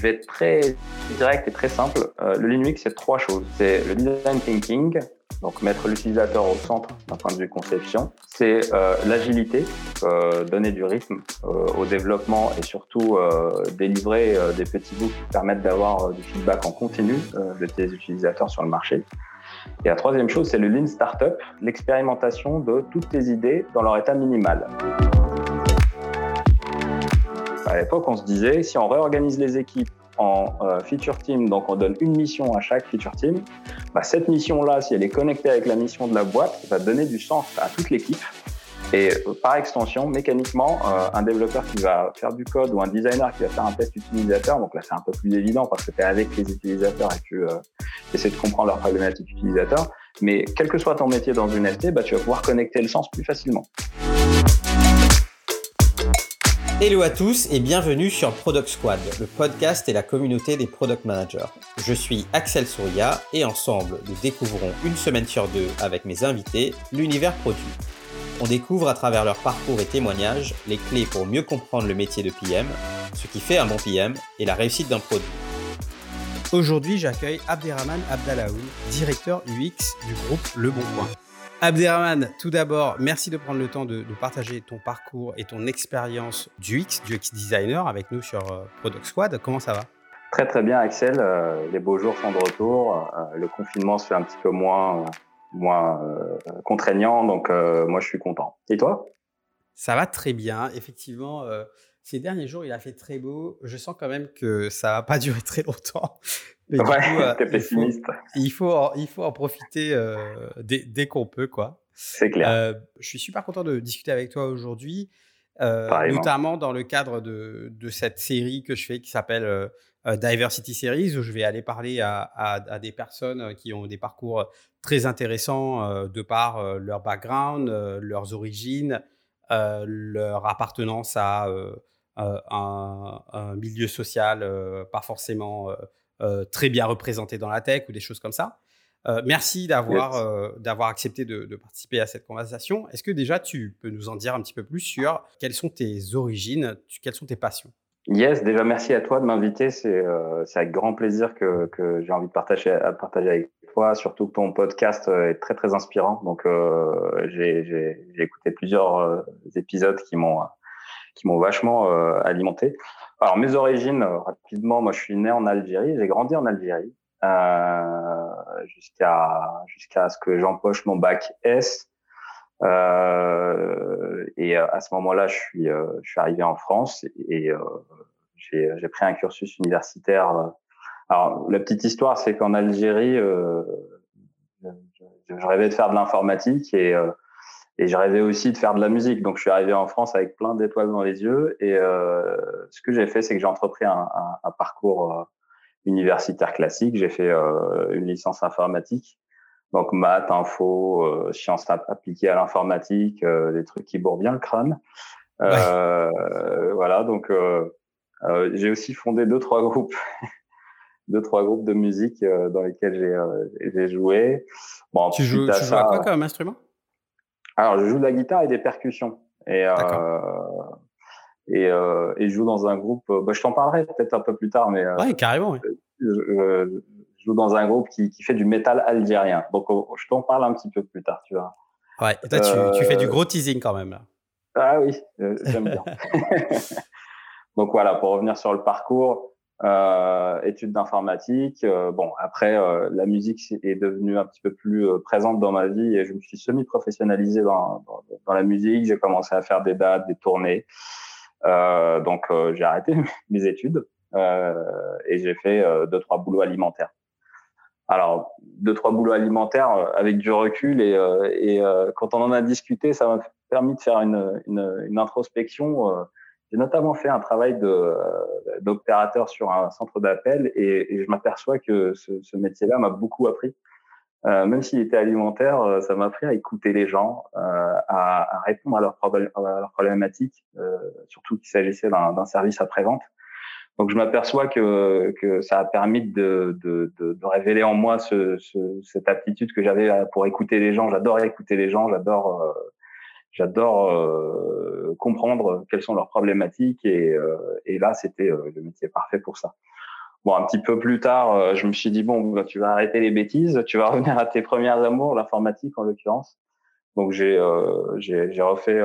je vais être très direct et très simple. Euh, le Linux, c'est trois choses. C'est le design thinking, donc mettre l'utilisateur au centre d'un point de vue conception. C'est euh, l'agilité, euh, donner du rythme euh, au développement et surtout euh, délivrer des petits bouts qui permettent d'avoir du feedback en continu de tes utilisateurs sur le marché. Et la troisième chose, c'est le Lean Startup, l'expérimentation de toutes tes idées dans leur état minimal. À l'époque, on se disait, si on réorganise les équipes en euh, feature team, donc on donne une mission à chaque feature team, bah, cette mission-là, si elle est connectée avec la mission de la boîte, va donner du sens à toute l'équipe. Et euh, par extension, mécaniquement, euh, un développeur qui va faire du code ou un designer qui va faire un test utilisateur, donc là c'est un peu plus évident parce que tu es avec les utilisateurs et tu essaies de comprendre leurs problématiques utilisateurs, mais quel que soit ton métier dans une ST, bah, tu vas pouvoir connecter le sens plus facilement. Hello à tous et bienvenue sur Product Squad, le podcast et la communauté des product managers. Je suis Axel Souria et ensemble, nous découvrons une semaine sur deux avec mes invités l'univers produit. On découvre à travers leur parcours et témoignages les clés pour mieux comprendre le métier de PM, ce qui fait un bon PM et la réussite d'un produit. Aujourd'hui, j'accueille Abderrahman Abdallaoui, directeur UX du groupe Le Bon Coin. Abderrahman, tout d'abord, merci de prendre le temps de, de, partager ton parcours et ton expérience du X, du X designer avec nous sur euh, Product Squad. Comment ça va? Très très bien Axel, euh, les beaux jours sont de retour, euh, le confinement se fait un petit peu moins, moins contraignant, donc moi je suis content. Et toi? Ça va très bien, effectivement. Ces derniers jours, il a fait très beau. Je sens quand même que ça va pas durer très longtemps. Mais ouais, coup, euh, t'es pessimiste. Il faut, il faut, en, il faut en profiter euh, dès, dès qu'on peut, quoi. C'est clair. Euh, je suis super content de discuter avec toi aujourd'hui, euh, notamment dans le cadre de, de, cette série que je fais qui s'appelle Diversity Series, où je vais aller parler à, à, à, des personnes qui ont des parcours très intéressants de par leur background, leurs origines, leur appartenance à un, un, milieu social pas forcément euh, très bien représenté dans la tech ou des choses comme ça. Euh, merci d'avoir yes. euh, d'avoir accepté de, de, participer à cette conversation. Est-ce que déjà tu peux nous en dire un petit peu plus sur quelles sont tes origines, quelles sont tes passions? Yes, déjà merci à toi de m'inviter. C'est euh, avec grand plaisir que, que j'ai envie de partager, à partager avec toi. Surtout que ton podcast est très très inspirant. Donc euh, j'ai écouté plusieurs euh, épisodes qui m'ont qui m'ont vachement euh, alimenté. Alors mes origines, euh, rapidement, moi je suis né en Algérie, j'ai grandi en Algérie euh, jusqu'à jusqu'à ce que j'empoche mon bac S. Euh, et à ce moment-là, je suis je suis arrivé en France et, j'ai j'ai pris un cursus universitaire. Alors la petite histoire, c'est qu'en Algérie, je, je, rêvais de faire de l'informatique et et je rêvais aussi de faire de la musique. Donc, je suis arrivé en France avec plein d'étoiles dans les yeux. Et euh, ce que j'ai fait, c'est que j'ai entrepris un, un, un parcours euh, universitaire classique. J'ai fait euh, une licence informatique. Donc, maths, info, euh, sciences appliquées à l'informatique, euh, des trucs qui bourrent bien le crâne. Ouais. Voilà, donc j'ai aussi fondé deux, trois groupes. deux, trois groupes de musique dans lesquels j'ai joué. Bon, tu joues, tu joues à quoi comme instrument? Alors, je joue de la guitare et des percussions. Et, euh, et, euh, et, je joue dans un groupe. Euh, bah, je t'en parlerai peut-être un peu plus tard, mais. Euh, ouais, carrément. Ouais. Je, joue dans un groupe qui, qui fait du métal algérien. Donc, oh, je t'en parle un petit peu plus tard, tu vois. Ouais, et toi, tu, tu, fais du gros teasing quand même. Là. Ah oui, j'aime bien. Donc voilà, pour revenir sur le parcours, euh, études d'informatique. Euh, bon, après, euh, la musique est devenue un petit peu plus euh, présente dans ma vie et je me suis semi-professionnalisé dans, dans, la musique. J'ai commencé à faire des dates, des tournées. Euh, donc, j'ai arrêté mes études et j'ai fait deux, trois boulots alimentaires. Alors, deux, trois boulots alimentaires avec du recul et, et quand on en a discuté, ça m'a permis de faire une, une, une introspection j'ai notamment fait un travail euh, d'opérateur sur un centre d'appel et, et, je m'aperçois que ce, ce métier-là m'a beaucoup appris. Euh, même s'il était alimentaire, euh, ça m'a appris à écouter les gens, euh, à, à, répondre à leurs, problématiques, euh, surtout qu'il s'agissait d'un service après-vente. Donc je m'aperçois que, que ça a permis de, de, de, de révéler en moi ce, ce, cette aptitude que j'avais pour écouter les gens. J'adore écouter les gens, j'adore euh, j'adore euh, comprendre quelles sont leurs problématiques et, euh, et là c'était euh, le métier parfait pour ça. Bon, un petit peu plus tard, je me suis dit bon, bah, tu vas arrêter les bêtises, tu vas revenir à tes premières amours, l'informatique en l'occurrence. Donc j'ai j'ai refait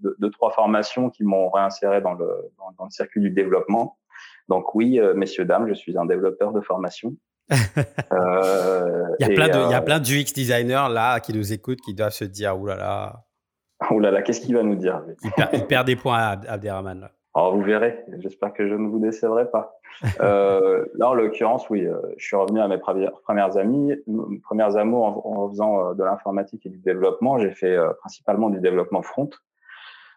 deux, trois formations qui m'ont réinséré dans le dans, le circuit du développement. Donc oui, messieurs dames, je suis un développeur de formation. euh, il, y a plein de, il y a plein d'UX designers là qui nous écoutent qui doivent se dire oulala. Là là. là là, qu'est-ce qu'il va nous dire il perd, des points à Abderrahman. Là. Alors vous verrez, j'espère que je ne vous décevrai pas. euh, là, en l'occurrence, oui, euh, je suis revenu à mes premières amies, premières amours en, faisant euh, de l'informatique et du développement. J'ai fait principalement du développement front,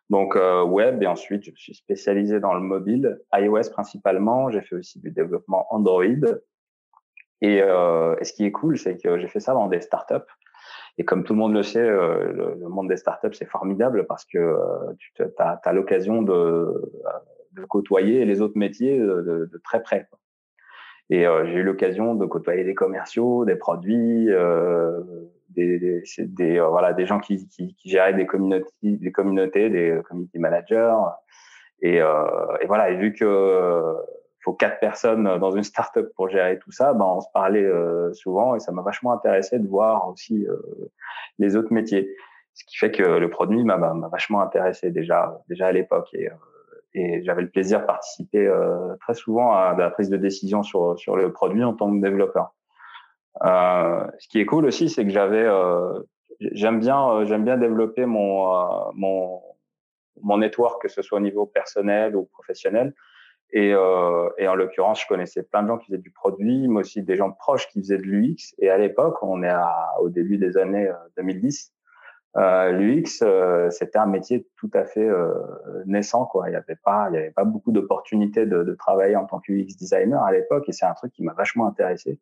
donc web, et ensuite je suis spécialisé dans le mobile, iOS principalement. J'ai fait aussi du développement Android. Et, et ce qui est cool, c'est que j'ai fait ça dans des startups. Et comme tout le monde le sait, le, le, monde des startups, c'est formidable parce que tu as, as l'occasion de de côtoyer les autres métiers de, de, très près. Et euh, j'ai eu l'occasion de côtoyer des commerciaux, des produits, euh, des, des, des euh, voilà, des gens qui, qui, qui, géraient des communautés, des communautés, des community managers. Et, euh, et voilà, et vu que faut quatre personnes dans une startup pour gérer tout ça, ben on se parlait souvent et ça m'a vachement intéressé de voir aussi les autres métiers. Ce qui fait que le produit m'a vachement intéressé déjà déjà à l'époque et et j'avais le plaisir de participer euh, très souvent à la prise de décision sur sur le produit en tant que développeur. Euh, ce qui est cool aussi, c'est que j'avais euh, j'aime bien euh, j'aime bien développer mon euh, mon mon network que ce soit au niveau personnel ou professionnel. Et, euh, et en l'occurrence, je connaissais plein de gens qui faisaient du produit, mais aussi des gens proches qui faisaient de l'UX. Et à l'époque, on est à, au début des années 2010, euh, L'UX, euh, c'était un métier tout à fait euh, naissant. Quoi. Il n'y avait pas, avait pas beaucoup d'opportunités de, de, travailler en tant que UX designer à l'époque, et c'est un truc qui m'a vachement intéressé.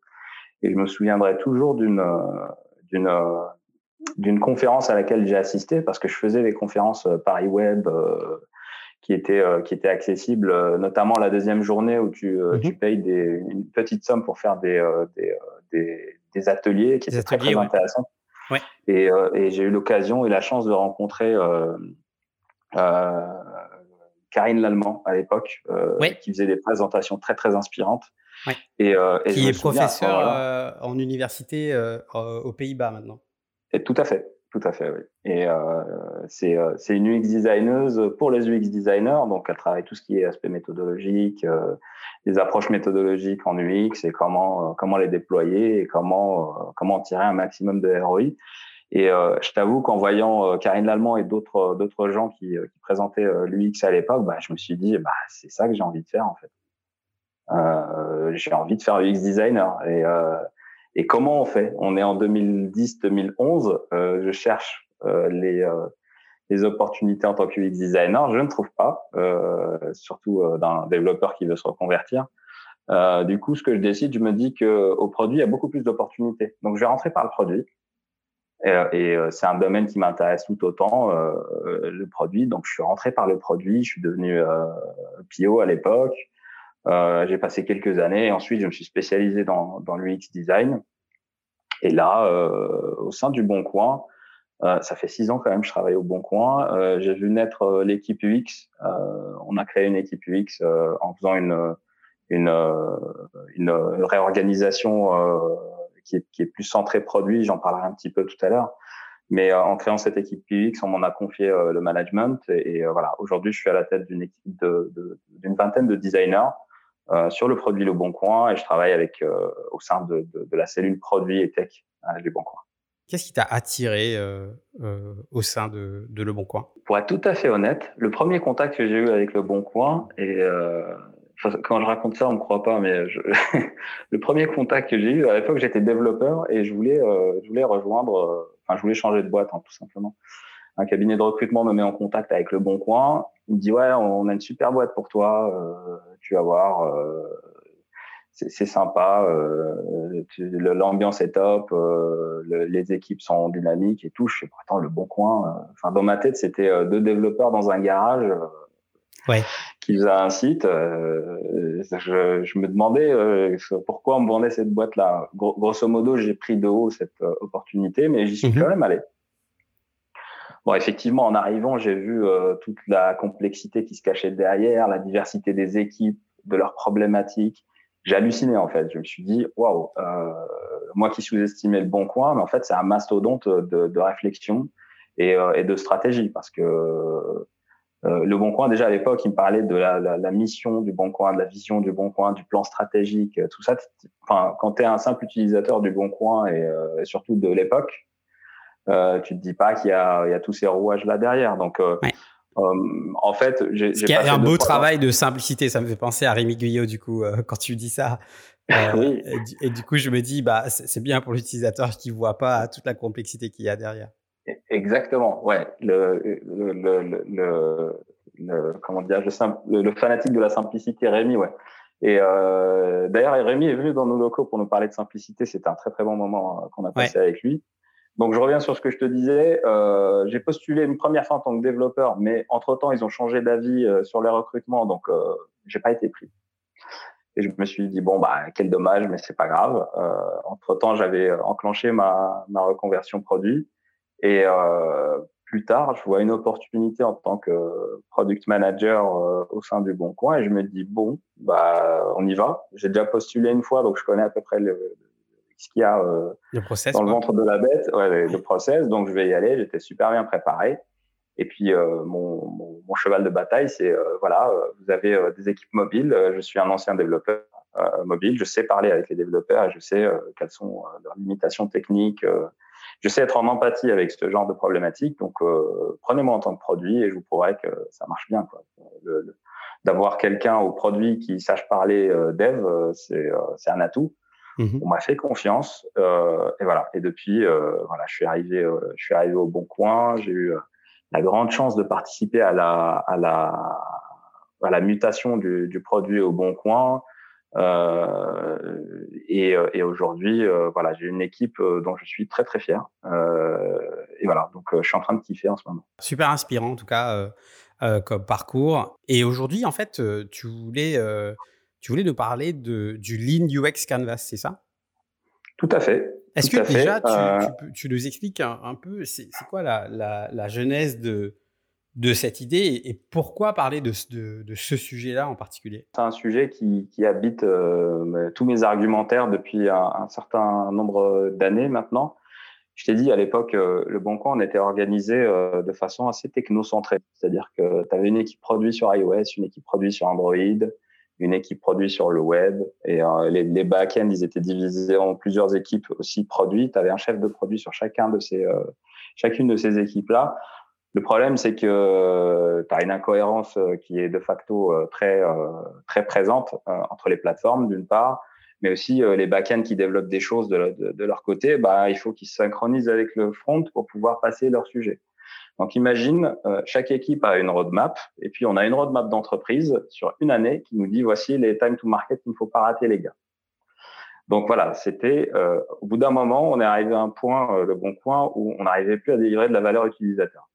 Et je me souviendrai toujours d'une d'une conférence à laquelle j'ai assisté parce que je faisais des conférences Paris Web qui étaient qui étaient accessibles, notamment la deuxième journée où tu, mhm. tu payes des, une petite somme pour faire des des, des, des ateliers qui étaient très, très intéressants. Ouais. Et, euh, et j'ai eu l'occasion et la chance de rencontrer euh, euh, Karine Lallemand à l'époque, euh, qui faisait des présentations très très inspirantes. Ouais. Et, euh, et, qui est professeur en université aux Pays-Bas maintenant. Et tout à fait. Tout à fait, oui. Et euh, c'est euh, une UX designeuse pour les UX designers, donc elle travaille tout ce qui est aspect méthodologique, euh, les approches méthodologiques en UX et comment euh, comment les déployer et comment euh, comment tirer un maximum de ROI. Et je t'avoue qu'en voyant Karine Lallemand et d'autres d'autres gens qui, qui présentaient l'UX à l'époque, bah, je me suis dit bah c'est ça que j'ai envie de faire en fait. j'ai envie de faire UX designer et et comment on fait? On est en 2010-2011. Euh, je cherche euh, les, euh, les opportunités en tant que UX designer. Je ne trouve pas, euh, surtout euh, d'un développeur qui veut se reconvertir. du coup, ce que je décide, je me dis que au produit, il y a beaucoup plus d'opportunités. Donc, je vais rentrer par le produit. Et, et c'est un domaine qui m'intéresse tout autant, le produit. Donc, je suis rentré par le produit. Je suis devenu PO à l'époque. Euh, j'ai passé quelques années et ensuite je me suis spécialisé dans, dans l'UX design. Et là, euh, au sein du Bon Coin, euh, ça fait six ans quand même, je travaille au Bon Coin. Euh, j'ai vu naître euh, l'équipe UX. Euh, on a créé une équipe UX en faisant une une, une réorganisation qui est, qui, est, plus centrée produit. J'en parlerai un petit peu tout à l'heure. Mais en créant cette équipe UX, on m'en a confié le management. Et, voilà, aujourd'hui, je suis à la tête d'une équipe d'une de, d'une vingtaine de designers euh, sur le produit Le Bon Coin et je travaille avec euh, au sein de, de, de, la cellule produit et tech euh, Le Bon Coin. Qu'est-ce qui t'a attiré euh, au sein de, de, Le Bon Coin? Pour être tout à fait honnête, le premier contact que j'ai eu avec Le Bon Coin, et quand je raconte ça, on me croit pas, mais je... le premier contact que j'ai eu, à l'époque, j'étais développeur et je voulais, je voulais rejoindre, enfin, je voulais changer de boîte, hein, tout simplement. Un cabinet de recrutement me met en contact avec Le Bon Coin. Il me dit ouais, on a une super boîte pour toi. Euh, tu vas voir, euh, c'est sympa. Euh, L'ambiance est top. Euh, le, les équipes sont dynamiques et tout. Je fais pourtant Le Bon Coin. Enfin, dans ma tête, c'était deux développeurs dans un garage. Ouais. qui faisait un site. je, je, me demandais pourquoi on me vendait cette boîte-là. grosso modo, j'ai pris de haut cette opportunité, mais j'y suis mhm. quand même allé. Bon, effectivement, en arrivant, j'ai vu euh, toute la complexité qui se cachait derrière, la diversité des équipes, de leurs problématiques. j'ai halluciné en fait. Je me suis dit waouh, euh, moi qui sous-estimais le bon coin, mais en fait c'est un mastodonte de, de réflexion et, euh, et, de stratégie parce que euh, le Bon Coin, déjà à l'époque, il me parlait de la, la, la, mission du Bon Coin, de la vision du Bon Coin, du plan stratégique, tout ça. Enfin, quand tu es un simple utilisateur du Bon Coin et, et surtout de l'époque, euh, tu te dis pas qu'il y a, il y a tous ces rouages là derrière. Donc, euh, euh, en fait, j'ai. Il y a un beau travail de simplicité. Ça me fait penser à Rémi Guyot, du coup, euh, quand tu dis ça. Euh, oui. et, du coup, je me dis, bah, c'est bien pour l'utilisateur qui voit pas toute la complexité qu'il y a derrière. E, exactement, ouais. Le, le, le, le, comment dire, le, le, fanatique de la simplicité, Rémi, ouais. Et euh, d'ailleurs, Rémi est venu dans nos locaux pour nous parler de simplicité. C'était un très très bon moment qu'on a passé avec lui. Donc, je reviens sur ce que je te disais. Euh, j'ai postulé une première fois en tant que développeur, mais entre-temps, ils ont changé d'avis euh, sur les recrutements, donc euh, j'ai pas été pris. Et je me suis dit, bon, bah, quel dommage, mais c'est pas grave. Euh, entre-temps, j'avais enclenché ma, ma reconversion produit. Et euh, plus tard, je vois une opportunité en tant que product manager au sein du Bon Coin et je me dis, bon, bah, on y va. J'ai déjà postulé une fois, donc je connais à peu près le, ce qu'il y a euh, dans le ventre de la bête, ouais, le process. Donc, je vais y aller. J'étais super bien préparé. Et puis, euh, mon, mon, mon, cheval de bataille, c'est, euh, voilà, vous avez des équipes mobiles. Je suis un ancien développeur mobile. Je sais parler avec les développeurs et je sais quelles sont leurs limitations techniques. je sais être en empathie avec ce genre de problématiques. Donc, prenez-moi en tant que produit et je vous prouverai que ça marche bien. Quoi. d'avoir quelqu'un au produit qui sache parler dev, c'est, c'est un atout. Mmh On m'a fait confiance euh, et voilà. Et depuis, euh, voilà, je suis arrivé, euh, je suis arrivé au bon coin. J'ai eu la grande chance de participer à la à la à la mutation du, du produit au bon coin. Et, et aujourd'hui, voilà, j'ai une équipe dont je suis très très fier. Et voilà, donc je suis en train de kiffer en ce moment. Super inspirant en tout cas comme parcours. Et aujourd'hui, en fait, tu voulais tu voulais nous parler de, du Lean UX Canvas, c'est ça? Tout à fait. Est-ce que déjà, tu, euh tu, nous expliques un, peu, c'est quoi la, la, genèse de, de cette idée et, pourquoi parler de, de, ce sujet-là en particulier? C'est un sujet qui, qui habite euh, tous mes argumentaires depuis un, certain nombre d'années maintenant. Je t'ai dit à l'époque, euh, le Bon Coin, on était organisé de façon assez technocentrée. C'est-à-dire que tu avais une équipe produite sur iOS, une équipe produite sur Android, une équipe produit sur le web et euh, les, les back-ends ils étaient divisés en plusieurs équipes aussi produits. Tu avais un chef de produit sur chacun de ces euh, chacune de ces équipes là. Le problème c'est que euh, tu as une incohérence qui est de facto très très présente entre les plateformes d'une part, mais aussi les back-ends qui développent des choses de, de, de leur côté, bah il faut qu'ils se synchronisent avec le front pour pouvoir passer leur sujet. Donc imagine, euh, chaque équipe a une roadmap et puis on a une roadmap d'entreprise sur une année qui nous dit voici les time to market qu'il ne faut pas rater les gars. Donc voilà, c'était euh, au bout d'un moment, on est arrivé à un point, euh, le bon point, où on n'arrivait plus à délivrer de la valeur utilisateur.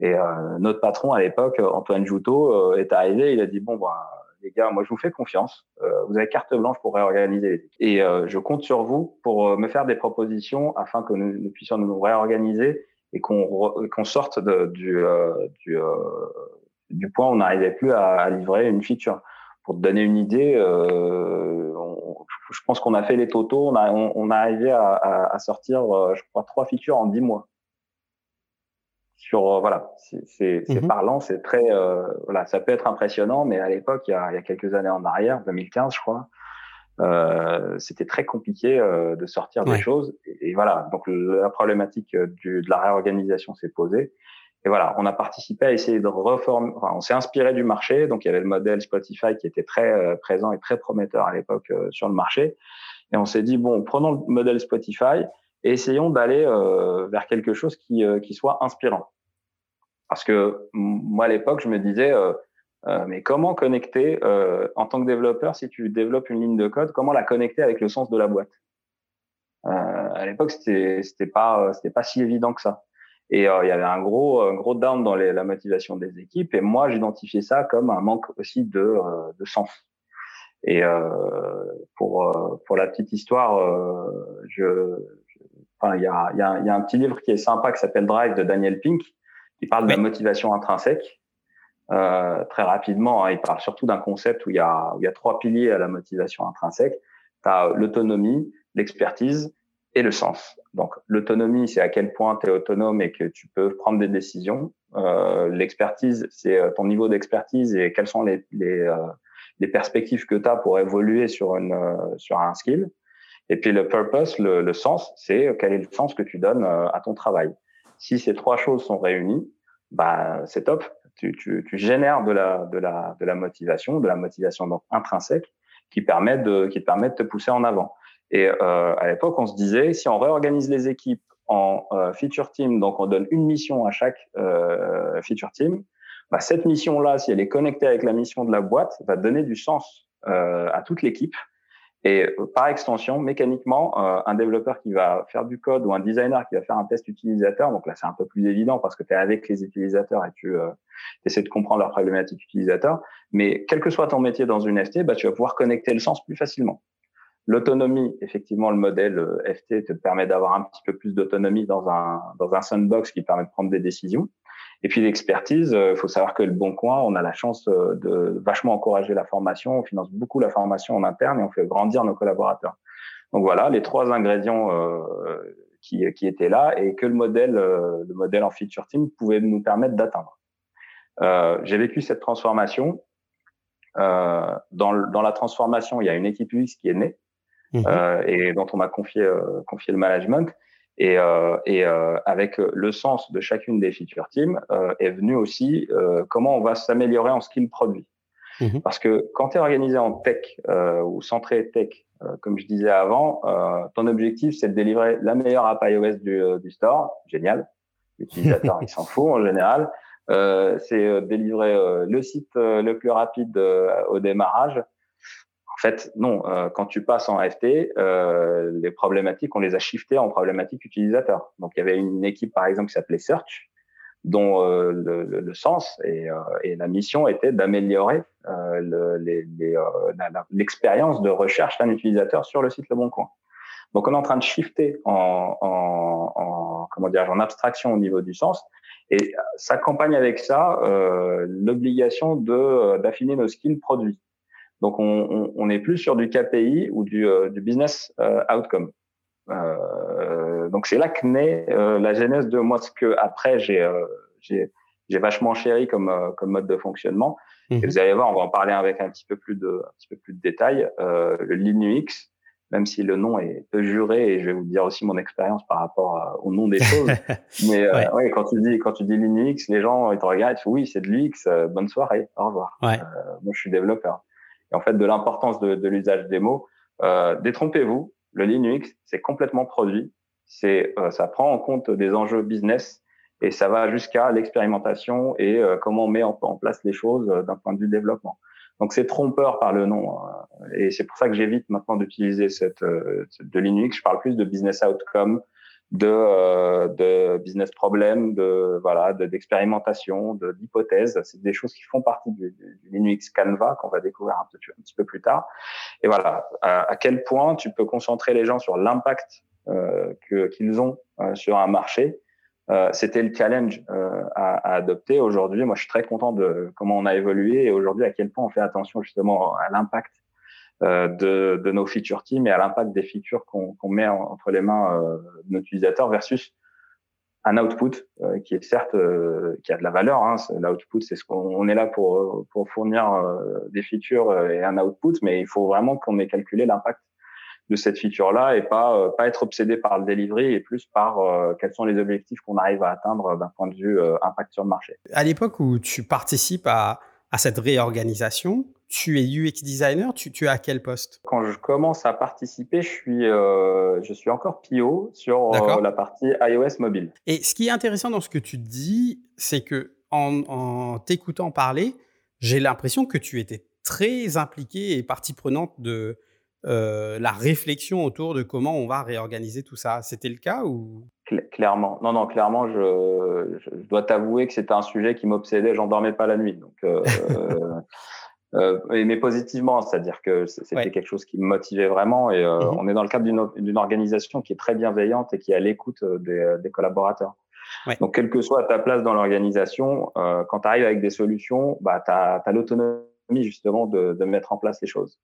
Et notre patron à l'époque, Antoine Joutot, est arrivé, il a dit bon ben les gars, moi je vous fais confiance, vous avez carte blanche pour réorganiser les équipes. Et je compte sur vous pour me faire des propositions afin que nous puissions nous réorganiser et qu'on sorte de, du, euh, du, euh, du point où on n'arrivait plus à, à, livrer une feature. Pour te donner une idée, euh, on, je pense qu'on a fait les totaux, on a, on, on a arrivé à, à, à, sortir, je crois, trois features en dix mois. Sur voilà, c'est mm parlant, c'est très voilà, ça peut être impressionnant, mais à l'époque, il, y a, il y a quelques années en arrière, 2015, je crois, euh, c'était très compliqué euh, de sortir des choses. Et, voilà, donc la problématique euh, de la réorganisation s'est posée. Et voilà, on a participé à essayer de reformer. On s'est inspiré du marché. Donc il y avait le modèle Spotify qui était très euh, présent et très prometteur à l'époque sur le marché. Et on s'est dit bon, prenons le modèle Spotify et essayons d'aller vers quelque chose qui, qui soit inspirant. Parce que moi à l'époque, je me disais euh, mais comment connecter euh, en tant que développeur, si tu développes une ligne de code, comment la connecter avec le sens de la boîte? euh, À l'époque, c'était c'était pas c'était pas si évident que ça. Et il y avait un gros un gros down dans les, la motivation des équipes. Et moi, j'identifiais ça comme un manque aussi de de sens. Et pour pour la petite histoire, je enfin il y a il y a, y a un petit livre qui est sympa qui s'appelle Drive de Daniel Pink qui parle de la motivation intrinsèque très rapidement. Hein, il parle surtout d'un concept où il, y a, où il y a trois piliers à la motivation intrinsèque. Tu as l'autonomie, l'expertise et le sens. Donc l'autonomie, c'est à quel point tu es autonome et que tu peux prendre des décisions. Euh, l'expertise, c'est euh, ton niveau d'expertise et quelles sont les, les, euh, les perspectives que tu as pour évoluer sur, une, euh, sur un skill. Et puis le purpose, le, le sens, c'est quel est le sens que tu donnes à ton travail. Si ces trois choses sont réunies, bah, c'est top. Tu, tu, tu, génères de la, de, la, de la motivation, de la motivation donc intrinsèque qui permet de, qui te permet de te pousser en avant. Et euh, à l'époque, on se disait, si on réorganise les équipes en euh, feature team, donc on donne une mission à chaque euh, feature team, bah, cette mission-là, si elle est connectée avec la mission de la boîte, va donner du sens euh, à toute l'équipe. Et euh, par extension, mécaniquement, euh, un développeur qui va faire du code ou un designer qui va faire un test utilisateur, donc là c'est un peu plus évident parce que tu es avec les utilisateurs et tu essaies de comprendre leurs problématiques utilisateurs, mais quel que soit ton métier dans une FT, bah, tu vas pouvoir connecter le sens plus facilement. L'autonomie, effectivement, le modèle euh, FT te permet d'avoir un petit peu plus d'autonomie dans un, dans un sandbox qui permet de prendre des décisions. Et puis l'expertise, il euh, faut savoir que le Bon Coin, on a la chance euh, de vachement encourager la formation, on finance beaucoup la formation en interne et on fait grandir nos collaborateurs. Donc voilà, les trois ingrédients qui, qui étaient là et que le modèle, le modèle en feature team pouvait nous permettre d'atteindre. J'ai vécu cette transformation. dans, dans la transformation, il y a une équipe UX qui est née Mmh euh, et dont on m'a confié, euh, confié le management. Et, euh, et avec le sens de chacune des feature teams est venu aussi comment on va s'améliorer en skill produit. Mmh Parce que quand tu es organisé en tech ou centré tech, comme je disais avant, ton objectif, c'est de délivrer la meilleure app iOS du, du store. Génial. L'utilisateur, il s'en fout en général. Euh, c'est délivrer le site le plus rapide au démarrage. Fait, non. Euh, quand tu passes en FT, euh, les problématiques, on les a shiftées en problématiques utilisateurs. Donc, il y avait une équipe, par exemple, qui s'appelait Search, dont euh, le, le, le, sens et, euh, et, la mission était d'améliorer euh, l'expérience de recherche d'un utilisateur sur le site Le Bon Coin. Donc, on est en train de shifter en, en, en comment dire, en abstraction au niveau du sens. Et s'accompagne avec ça l'obligation de d'affiner nos skills produits. Donc, on n'est plus sur du KPI ou du, euh, business euh, outcome. Euh, donc, c'est là que naît la genèse de moi, ce que après j'ai j'ai vachement chéri comme comme mode de fonctionnement. Et mhm. vous allez voir, on va en parler avec un petit peu plus de un petit peu plus de détails. le Linux, même si le nom est peu juré, et je vais vous dire aussi mon expérience par rapport au nom des choses. Mais ouais. quand tu dis quand tu dis Linux, les gens ils te regardent, ils disent, oui, c'est de l'UX, bonne soirée, au revoir. moi, je suis développeur et en fait de l'importance de, de l'usage des mots. Euh, détrompez-vous, le Linux, c'est complètement produit. C'est, euh, ça prend en compte des enjeux business et ça va jusqu'à l'expérimentation et euh, comment on met en, place les choses euh, d'un point de vue développement. Donc c'est trompeur par le nom et c'est pour ça que j'évite maintenant d'utiliser cette, de Linux. Je parle plus de business outcome, de, euh, de business problem, de voilà, d'expérimentation, de, d'hypothèses. C'est des choses qui font partie du, Linux Canva qu'on va découvrir un, petit peu plus tard. Et voilà, à, quel point tu peux concentrer les gens sur l'impact euh, qu'ils ont euh, sur un marché. Euh, c'était le challenge euh, à, à, adopter. Aujourd'hui, moi, je suis très content de comment on a évolué et aujourd'hui, à quel point on fait attention justement à l'impact de, de, nos feature teams et à l'impact des features qu'on met entre les mains euh, de nos utilisateurs versus un output euh, qui est certes qui a de la valeur. Hein, L'output, c'est ce qu'on est là pour pour fournir des features et un output, mais il faut vraiment qu'on ait calculé l'impact de cette feature-là et pas pas être obsédé par le delivery et plus par quels sont les objectifs qu'on arrive à atteindre d'un point de vue impact sur le marché. À l'époque où tu participes à, à cette réorganisation, tu es UX designer, tu, tu es à quel poste? Quand je commence à participer, je suis, euh, je suis encore PO sur euh, la partie iOS mobile. Et ce qui est intéressant dans ce que tu dis, c'est que en, en t'écoutant parler, j'ai l'impression que tu étais très impliqué et partie prenante de euh, la réflexion autour de comment on va réorganiser tout ça. C'était le cas ou? Clairement, non, non, clairement, je, je dois t'avouer que c'était un sujet qui m'obsédait. J'en dormais pas la nuit, donc. Euh, Euh, mais positivement, c'est-à-dire que c'était quelque chose qui me motivait vraiment. Et euh, mhm. on est dans le cadre d'une organisation qui est très bienveillante et qui est à l'écoute euh, des, des, collaborateurs. Donc, quelle que soit ta place dans l'organisation, euh, quand tu arrives avec des solutions, bah, tu as, l'autonomie justement de, de, mettre en place les choses.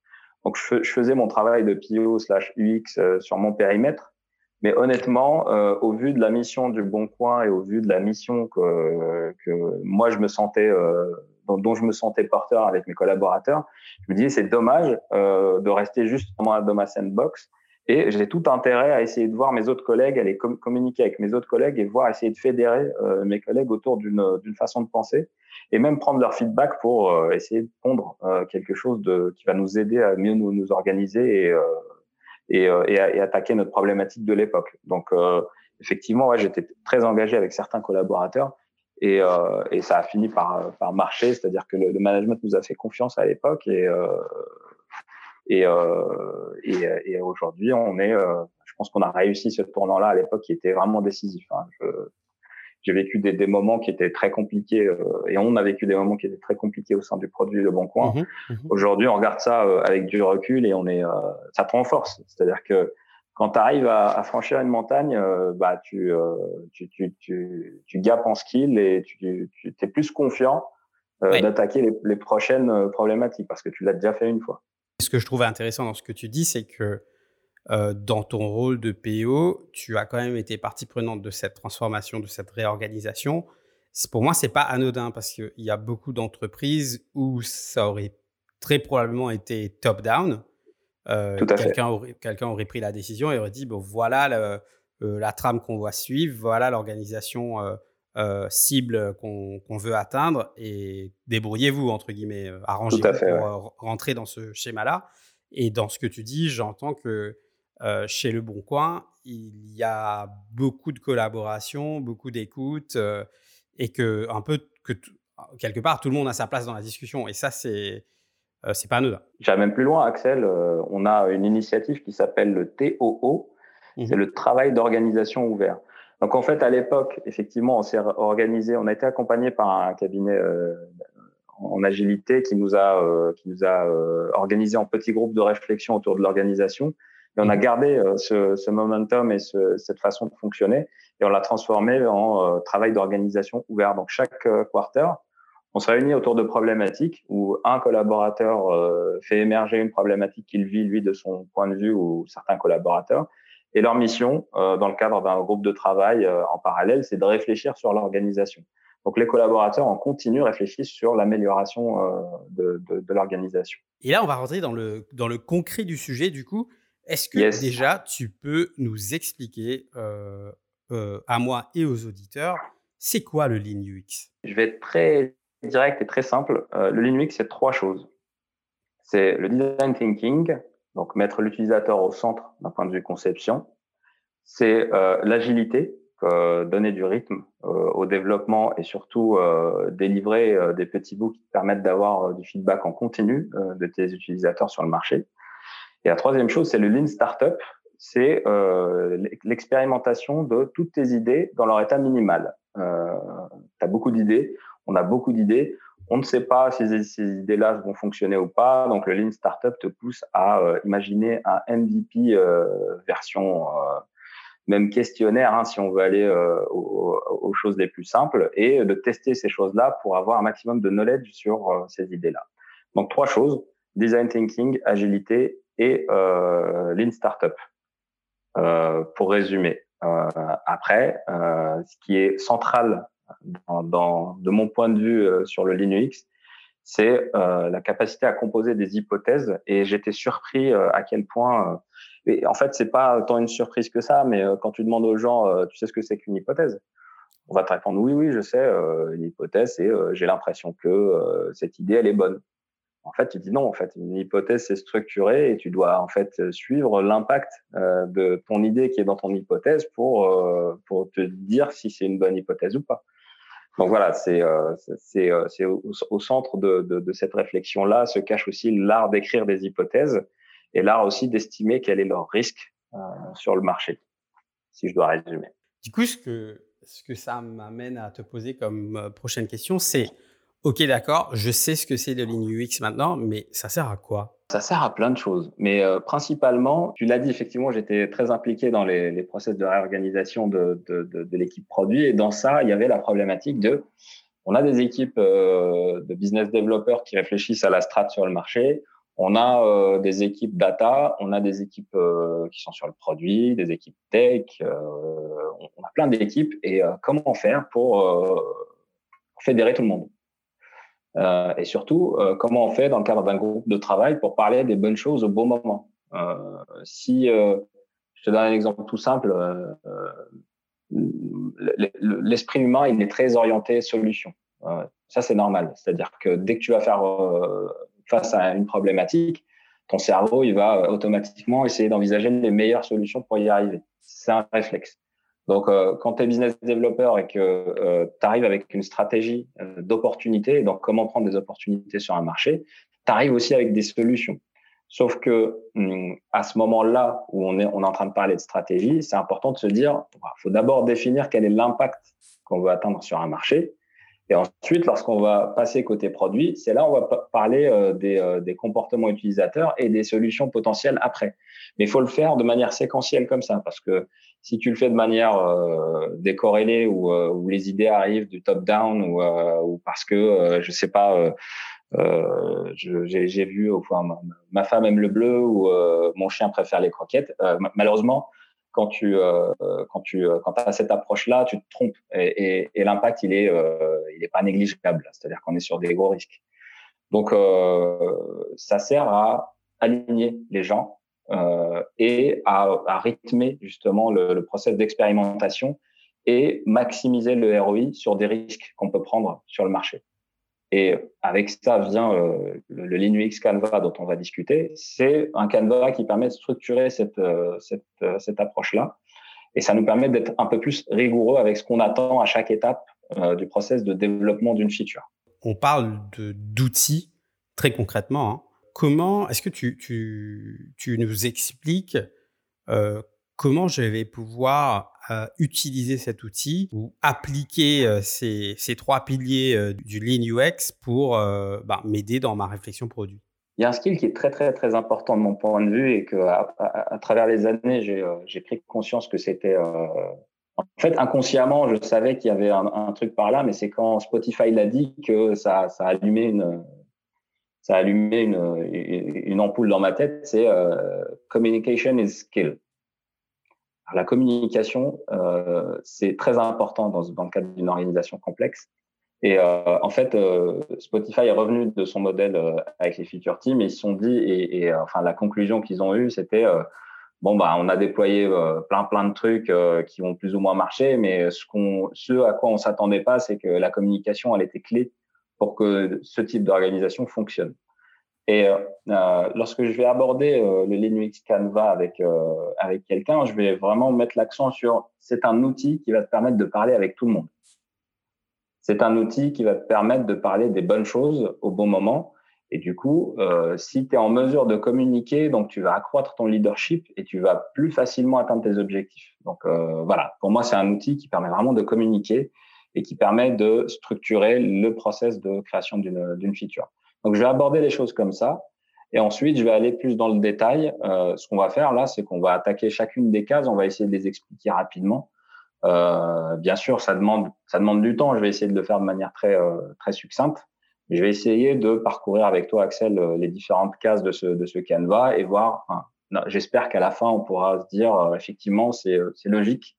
Donc, je, je faisais mon travail de PO slash UX euh, sur mon périmètre. Mais honnêtement, euh, au vu de la mission du Bon Coin et au vu de la mission que, que moi je me sentais, euh, dont, je me sentais porteur avec mes collaborateurs, je me disais c'est dommage euh, de rester juste dans ma sandbox. Et j'ai tout intérêt à essayer de voir mes autres collègues, à les communiquer avec mes autres collègues et voir essayer de fédérer euh, mes collègues autour d'une façon de penser et même prendre leur feedback pour euh, essayer de pondre quelque chose de qui va nous aider à mieux nous, nous organiser et et, euh, et, et, attaquer notre problématique de l'époque. Donc, euh, effectivement, ouais, j'étais très engagé avec certains collaborateurs et, euh, et ça a fini par, par marcher, c'est-à-dire que le, le, management nous a fait confiance à l'époque et, et, et, et aujourd'hui, on est, je pense qu'on a réussi ce tournant-là à l'époque qui était vraiment décisif. Hein. J'ai vécu des, des, moments qui étaient très compliqués euh, et on a vécu des moments qui étaient très compliqués au sein du produit Le Bon Coin. Mmh mmh Aujourd'hui, on regarde ça euh, avec du recul et on est, euh, ça prend force. C'est-à-dire que quand tu arrives à, à, franchir une montagne, bah tu, tu, tu, tu, tu gapes en skill et tu, tu es plus confiant d'attaquer les, les, prochaines problématiques parce que tu l'as déjà fait une fois. Ce que je trouve intéressant dans ce que tu dis, c'est que euh, dans ton rôle de PO, tu as quand même été partie prenante de cette transformation, de cette réorganisation. Pour moi, c'est pas anodin parce qu'il y a beaucoup d'entreprises où ça aurait très probablement été top-down. Euh, quelqu'un aurait, aurait, pris la décision et aurait dit bon, voilà euh, la trame qu'on va suivre, voilà l'organisation cible qu'on veut atteindre et débrouillez-vous, entre guillemets, arrangez-vous pour rentrer dans ce schéma-là. Et dans ce que tu dis, j'entends que euh, chez Le Bon Coin, il y a beaucoup de collaboration, beaucoup d'écoute euh, et que un peu que quelque part tout le monde a sa place dans la discussion et ça c'est euh, c'est pas anodin. J'irai même plus loin, Axel. on a une initiative qui s'appelle le TOO, mmh c'est le travail d'organisation ouvert. Donc en fait, à l'époque, effectivement, on s'est organisé, on a été accompagné par un cabinet en agilité qui nous a qui nous a organisé en petits groupes de réflexion autour de l'organisation. Et on a gardé euh, ce, ce, momentum et ce, cette façon de fonctionner et on l'a transformé en euh, travail d'organisation ouvert. Donc chaque euh, quarter, on se réunit autour de problématiques où un collaborateur fait émerger une problématique qu'il vit lui de son point de vue ou certains collaborateurs. Et leur mission, dans le cadre d'un groupe de travail en parallèle, c'est de réfléchir sur l'organisation. Donc les collaborateurs en continu réfléchissent sur l'amélioration de, de, de l'organisation. Et là, on va rentrer dans le, dans le concret du sujet, du coup. Est-ce que déjà tu peux nous expliquer euh, euh, à moi et aux auditeurs, c'est quoi le Lean UX Je vais être très direct et très simple. Euh, le Lean UX, c'est trois choses. C'est le design thinking, donc mettre l'utilisateur au centre d'un point de vue conception. C'est l'agilité, donner du rythme au développement et surtout délivrer des petits bouts qui permettent d'avoir du feedback en continu de tes utilisateurs sur le marché. Et la troisième chose, c'est le Lean Startup. C'est euh, l'expérimentation de toutes tes idées dans leur état minimal. Euh, tu as beaucoup d'idées, on a beaucoup d'idées. On ne sait pas si ces idées-là vont fonctionner ou pas. Donc, le Lean Startup te pousse à euh, imaginer un MVP euh, version euh, même questionnaire, hein, si on veut aller aux, choses les plus simples, et de tester ces choses-là pour avoir un maximum de knowledge sur ces idées-là. Donc, trois choses design thinking, agilité et euh, Lean Startup. Euh, pour résumer. Euh, après, euh, ce qui est central de mon point de vue sur le Linux, c'est la capacité à composer des hypothèses. Et j'étais surpris à quel point. et en fait, c'est pas tant une surprise que ça, mais quand tu demandes aux gens, tu sais ce que c'est qu'une hypothèse On va te répondre oui, oui, je sais. une hypothèse, c'est j'ai l'impression que cette idée, elle est bonne. En fait, tu dis non. En fait, une hypothèse c'est structuré et tu dois en fait suivre l'impact euh, de ton idée qui est dans ton hypothèse pour euh, pour te dire si c'est une bonne hypothèse ou pas. Donc voilà, c'est euh, c'est c'est au, centre de, de, de cette réflexion là se cache aussi l'art d'écrire des hypothèses et l'art aussi d'estimer quel est leur risque sur le marché, si je dois résumer. Du coup, ce que ce que ça m'amène à te poser comme prochaine question, c'est Ok, d'accord, je sais ce que c'est le Lean UX maintenant, mais ça sert à quoi? Ça sert à plein de choses, mais euh, principalement, tu l'as dit, effectivement, j'étais très impliqué dans les, process de réorganisation de, l'équipe produit, et dans ça, il y avait la problématique de, on a des équipes euh, de business développeurs qui réfléchissent à la strat sur le marché, on a euh, des équipes data, on a des équipes qui sont sur le produit, des équipes tech, on a plein d'équipes, et comment faire pour fédérer tout le monde? Euh, et surtout, euh, comment on fait dans le cadre d'un groupe de travail pour parler des bonnes choses au bon moment. Euh, si je te donne un exemple tout simple, l'esprit humain, il est très orienté solution. ça, c'est normal. C'est-à-dire que dès que tu vas faire face à une problématique, ton cerveau, il va automatiquement essayer d'envisager les meilleures solutions pour y arriver. C'est un réflexe. Donc, euh, quand tu es business développeur et que euh, tu arrives avec une stratégie euh, d'opportunité, donc comment prendre des opportunités sur un marché, tu arrives aussi avec des solutions. Sauf que hum, à ce moment-là où on est, on est en train de parler de stratégie, c'est important de se dire, il faut d'abord définir quel est l'impact qu'on veut atteindre sur un marché. Et ensuite, lorsqu'on va passer côté produit, c'est là où on va parler des, des, comportements utilisateurs et des solutions potentielles après. Mais il faut le faire de manière séquentielle comme ça, parce que si tu le fais de manière euh, décorrélée ou euh, où les idées arrivent du top down ou, euh, ou parce que euh, je sais pas euh, j'ai vu enfin, ma, ma, femme aime le bleu ou mon chien préfère les croquettes malheureusement quand tu quand tu quand as cette approche là tu te trompes. Et, et, et l'impact il est il est pas négligeable. C'est-à-dire qu'on est sur des gros risques. Donc ça sert à aligner les gens euh, et à, à, rythmer justement le, le process d'expérimentation et maximiser le ROI sur des risques qu'on peut prendre sur le marché. Et avec ça vient euh, le, Linux Canva dont on va discuter. C'est un Canva qui permet de structurer cette, euh, euh, cette approche-là. Et ça nous permet d'être un peu plus rigoureux avec ce qu'on attend à chaque étape du process de développement d'une feature. On parle d'outils très concrètement. Hein comment est-ce que tu, tu, tu, nous expliques comment je vais pouvoir utiliser cet outil ou appliquer euh, ces, ces, trois piliers euh, du Lean UX pour euh, bah, m'aider dans ma réflexion produit Il y a un skill qui est très très très important de mon point de vue et que à, travers les années j'ai pris conscience que c'était en fait, inconsciemment, je savais qu'il y avait un, truc par là, mais c'est quand Spotify l'a dit que ça, ça a une, ça a allumé une, une ampoule dans ma tête, c'est communication is skill. La communication, euh, c'est très important dans, le cadre d'une organisation complexe. Et euh, en fait, euh, Spotify est revenu de son modèle avec les feature teams et ils se sont dit, et, enfin la conclusion qu'ils ont eue, c'était bon bah on a déployé plein plein de trucs qui ont plus ou moins marché, mais ce ce à quoi on s'attendait pas, c'est que la communication, elle était clé pour que ce type d'organisation fonctionne. Et euh, lorsque je vais aborder euh, le Linux Canva avec euh, avec quelqu'un, je vais vraiment mettre l'accent sur c'est un outil qui va te permettre de parler avec tout le monde. C'est un outil qui va te permettre de parler des bonnes choses au bon moment. Et du coup, euh, si tu es en mesure de communiquer, donc tu vas accroître ton leadership et tu vas plus facilement atteindre tes objectifs. Donc euh, voilà, pour moi, c'est un outil qui permet vraiment de communiquer et qui permet de structurer le process de création d'une feature. Donc, je vais aborder les choses comme ça. Et ensuite, je vais aller plus dans le détail. Euh, ce qu'on va faire là, c'est qu'on va attaquer chacune des cases. On va essayer de les expliquer rapidement. Euh, bien sûr, ça demande, ça demande du temps. Je vais essayer de le faire de manière très, euh, très succincte. Je vais essayer de parcourir avec toi, Axel, euh, les différentes cases de ce, de ce canevas et voir. J'espère qu'à la fin, on pourra se dire euh, effectivement, c'est logique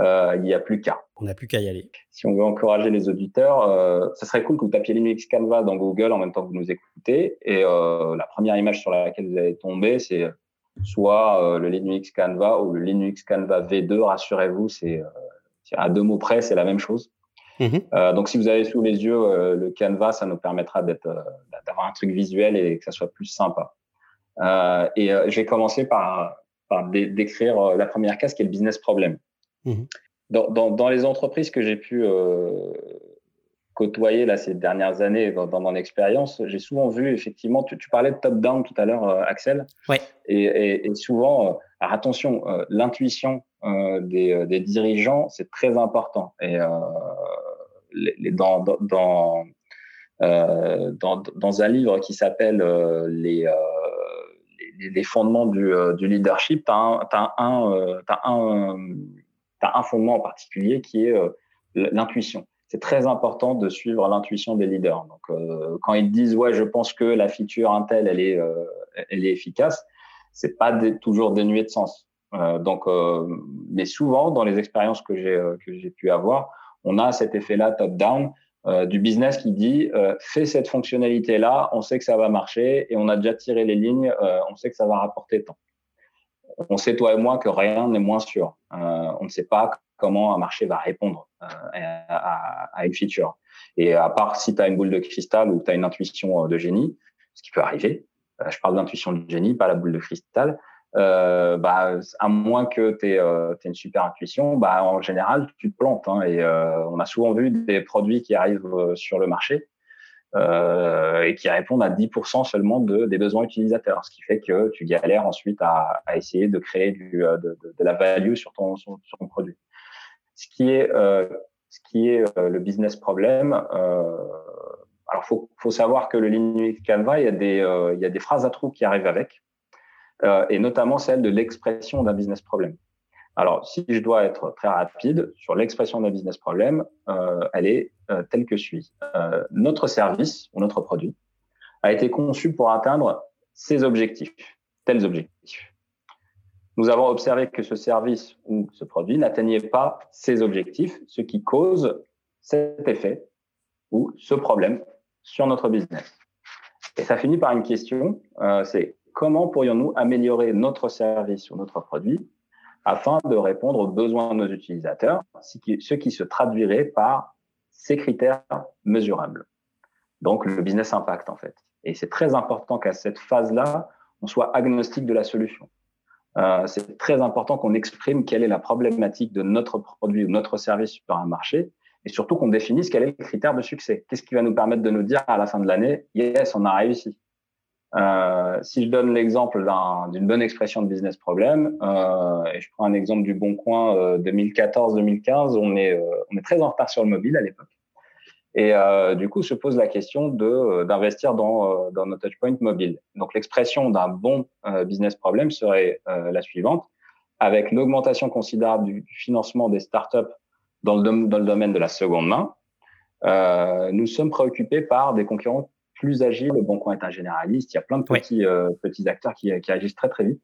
euh, il n'y a plus qu'à. On n'a plus qu'à y aller. Si on veut encourager les auditeurs, euh, ça serait cool que vous tapiez Linux Canva dans Google en même temps que vous nous écoutez. Et euh, la première image sur laquelle vous allez tomber, c'est soit euh, le Linux Canva ou le Linux Canva V2. Rassurez-vous, c'est à deux mots près, c'est la même chose. Mmh. donc, si vous avez sous les yeux le Canva, ça nous permettra d'avoir un truc visuel et que ça soit plus sympa. et je vais commencer par, par décrire la première case qui est le business problem. Mmh dans, dans, dans, les entreprises que j'ai pu euh, côtoyer là, ces dernières années dans, dans mon expérience, j'ai souvent vu effectivement, tu, tu parlais de top-down tout à l'heure, euh, Axel, ouais. et, et, et souvent, euh, alors attention, euh, l'intuition euh, des, des, dirigeants, c'est très important. Et les, les, dans, dans, dans, dans, un livre qui s'appelle les les, fondements du, du leadership, tu as, as, un, un, un fondement en particulier qui est l'intuition c'est très important de suivre l'intuition des leaders. Donc, euh, quand ils disent ouais, je pense que la feature Intel elle est, euh, elle est efficace, c'est pas toujours dénué de sens. Euh, donc, euh, mais souvent dans les expériences que j'ai que j'ai pu avoir, on a cet effet-là top down du business qui dit fais cette fonctionnalité là, on sait que ça va marcher et on a déjà tiré les lignes, on sait que ça va rapporter tant. On sait toi et moi que rien n'est moins sûr. on ne sait pas comment un marché va répondre euh, à, une feature. Et à part si tu as une boule de cristal ou tu as une intuition euh, de génie, ce qui peut arriver, euh, je parle d'intuition de génie, pas la boule de cristal, euh, bah, à moins que tu aies, euh, une super intuition, bah, en général, tu te plantes. Hein, et euh, on a souvent vu des produits qui arrivent sur le marché et qui répondent à 10% seulement de, des besoins utilisateurs, ce qui fait que tu galères ensuite à, à essayer de créer du, de, de, de, la value sur ton, sur ton produit. Ce qui est, euh, ce qui est euh, le business problème, euh, alors faut, faut savoir que le Linux Canva, il y a des, il y a des phrases à trous qui arrivent avec, et notamment celle de l'expression d'un business problème. Alors, si je dois être très rapide sur l'expression d'un business problème, euh, elle est euh, telle que suit. Euh, notre service ou notre produit a été conçu pour atteindre ces objectifs, tels objectifs nous avons observé que ce service ou ce produit n'atteignait pas ces objectifs, ce qui cause cet effet ou ce problème sur notre business. Et ça finit par une question, c'est comment pourrions-nous améliorer notre service ou notre produit afin de répondre aux besoins de nos utilisateurs, ce qui se traduirait par ces critères mesurables. Donc le business impact en fait. Et c'est très important qu'à cette phase-là, on soit agnostique de la solution. Euh, c'est très important qu'on exprime quelle est la problématique de notre produit ou notre service sur un marché et surtout qu'on définisse quel est le critère de succès. Qu'est-ce qui va nous permettre de nous dire à la fin de l'année, yes, on a réussi. Euh, si je donne l'exemple d'une bonne expression de business problem, euh, et je prends un exemple du Bon Coin 2014-2015, on est, on est très en retard sur le mobile à l'époque. Et euh, du coup, se pose la question de euh, d'investir dans, euh, dans nos touchpoints mobiles. Donc, l'expression d'un bon euh, business problem serait la suivante avec l'augmentation considérable du, financement des startups dans le, dans le domaine de la seconde main. nous sommes préoccupés par des concurrents plus agiles. Le Bon Coin est un généraliste. Il y a plein de petits petits acteurs qui, qui agissent très très vite.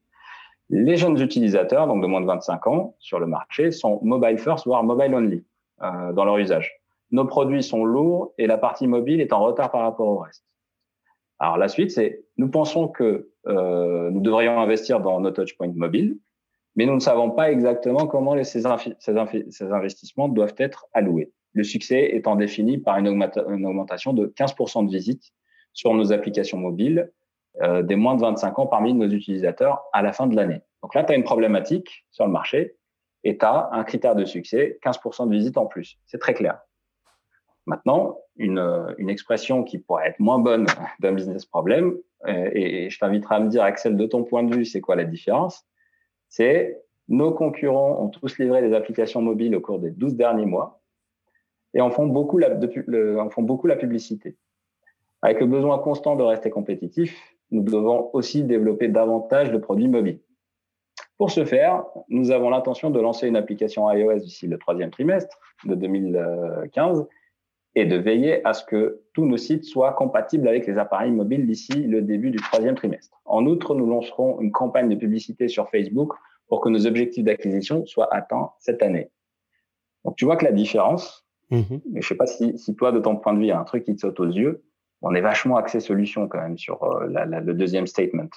Les jeunes utilisateurs, donc de moins de 25 ans, sur le marché, sont mobile first, voire mobile only dans leur usage nos produits sont lourds et la partie mobile est en retard par rapport au reste. Alors la suite, c'est nous pensons que euh, nous devrions investir dans nos touchpoints mobiles, mais nous ne savons pas exactement comment les, ces, ces, investissements doivent être alloués. Le succès étant défini par une, augmentation de 15% de visites sur nos applications mobiles euh, des moins de 25 ans parmi nos utilisateurs à la fin de l'année. Donc là, tu as une problématique sur le marché et tu as un critère de succès, 15% de visites en plus. C'est très clair. Maintenant, une, expression qui pourrait être moins bonne d'un business problème, euh, et, je t'inviterai à me dire, Axel, de ton point de vue, c'est quoi la différence? C'est nos concurrents ont tous livré des applications mobiles au cours des 12 derniers mois et en font beaucoup la publicité. Avec le besoin constant de rester compétitif, nous devons aussi développer davantage de produits mobiles. Pour ce faire, nous avons l'intention de lancer une application iOS d'ici le troisième trimestre de 2015 et de veiller à ce que tous nos sites soient compatibles avec les appareils mobiles d'ici le début du troisième trimestre. En outre, nous lancerons une campagne de publicité sur Facebook pour que nos objectifs d'acquisition soient atteints cette année. Donc, tu vois que la différence, mais je sais pas si, si, toi, de ton point de vue, il y a un truc qui te saute aux yeux. On est vachement axé solution quand même sur euh, la, la, le deuxième statement.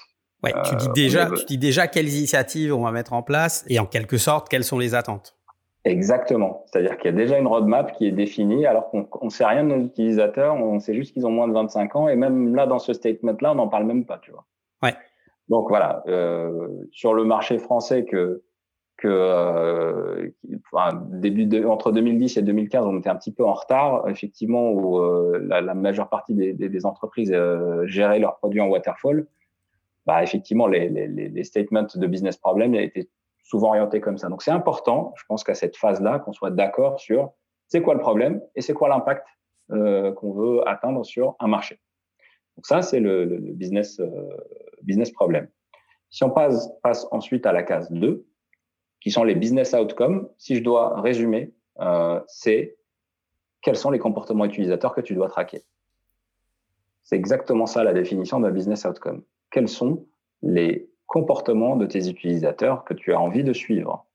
Ouais, tu dis euh, déjà, tu dis déjà quelles initiatives on va mettre en place et en quelque sorte quelles sont les attentes. Exactement. C'est-à-dire qu'il y a déjà une roadmap qui est définie, alors qu'on ne sait rien de nos utilisateurs, on sait juste qu'ils ont moins de 25 ans, et même là, dans ce statement-là, on n'en parle même pas, tu vois. Ouais. Donc voilà, euh, sur le marché français que que euh, entre 2010 et 2015, on était un petit peu en retard, effectivement, où euh, la, la, majeure partie des, des, des entreprises euh, géraient leurs produits en waterfall. Bah, effectivement, les, les, les statements de business problem étaient souvent orienté comme ça. Donc c'est important, je pense qu'à cette phase-là, qu'on soit d'accord sur c'est quoi le problème et c'est quoi l'impact euh, qu'on veut atteindre sur un marché. Donc ça, c'est le, le, business, euh, business problème. Si on passe, passe ensuite à la case 2, qui sont les business outcomes, si je dois résumer, euh, c'est quels sont les comportements utilisateurs que tu dois traquer. C'est exactement ça la définition d'un business outcome. Quels sont les comportements de tes utilisateurs que tu as envie de suivre?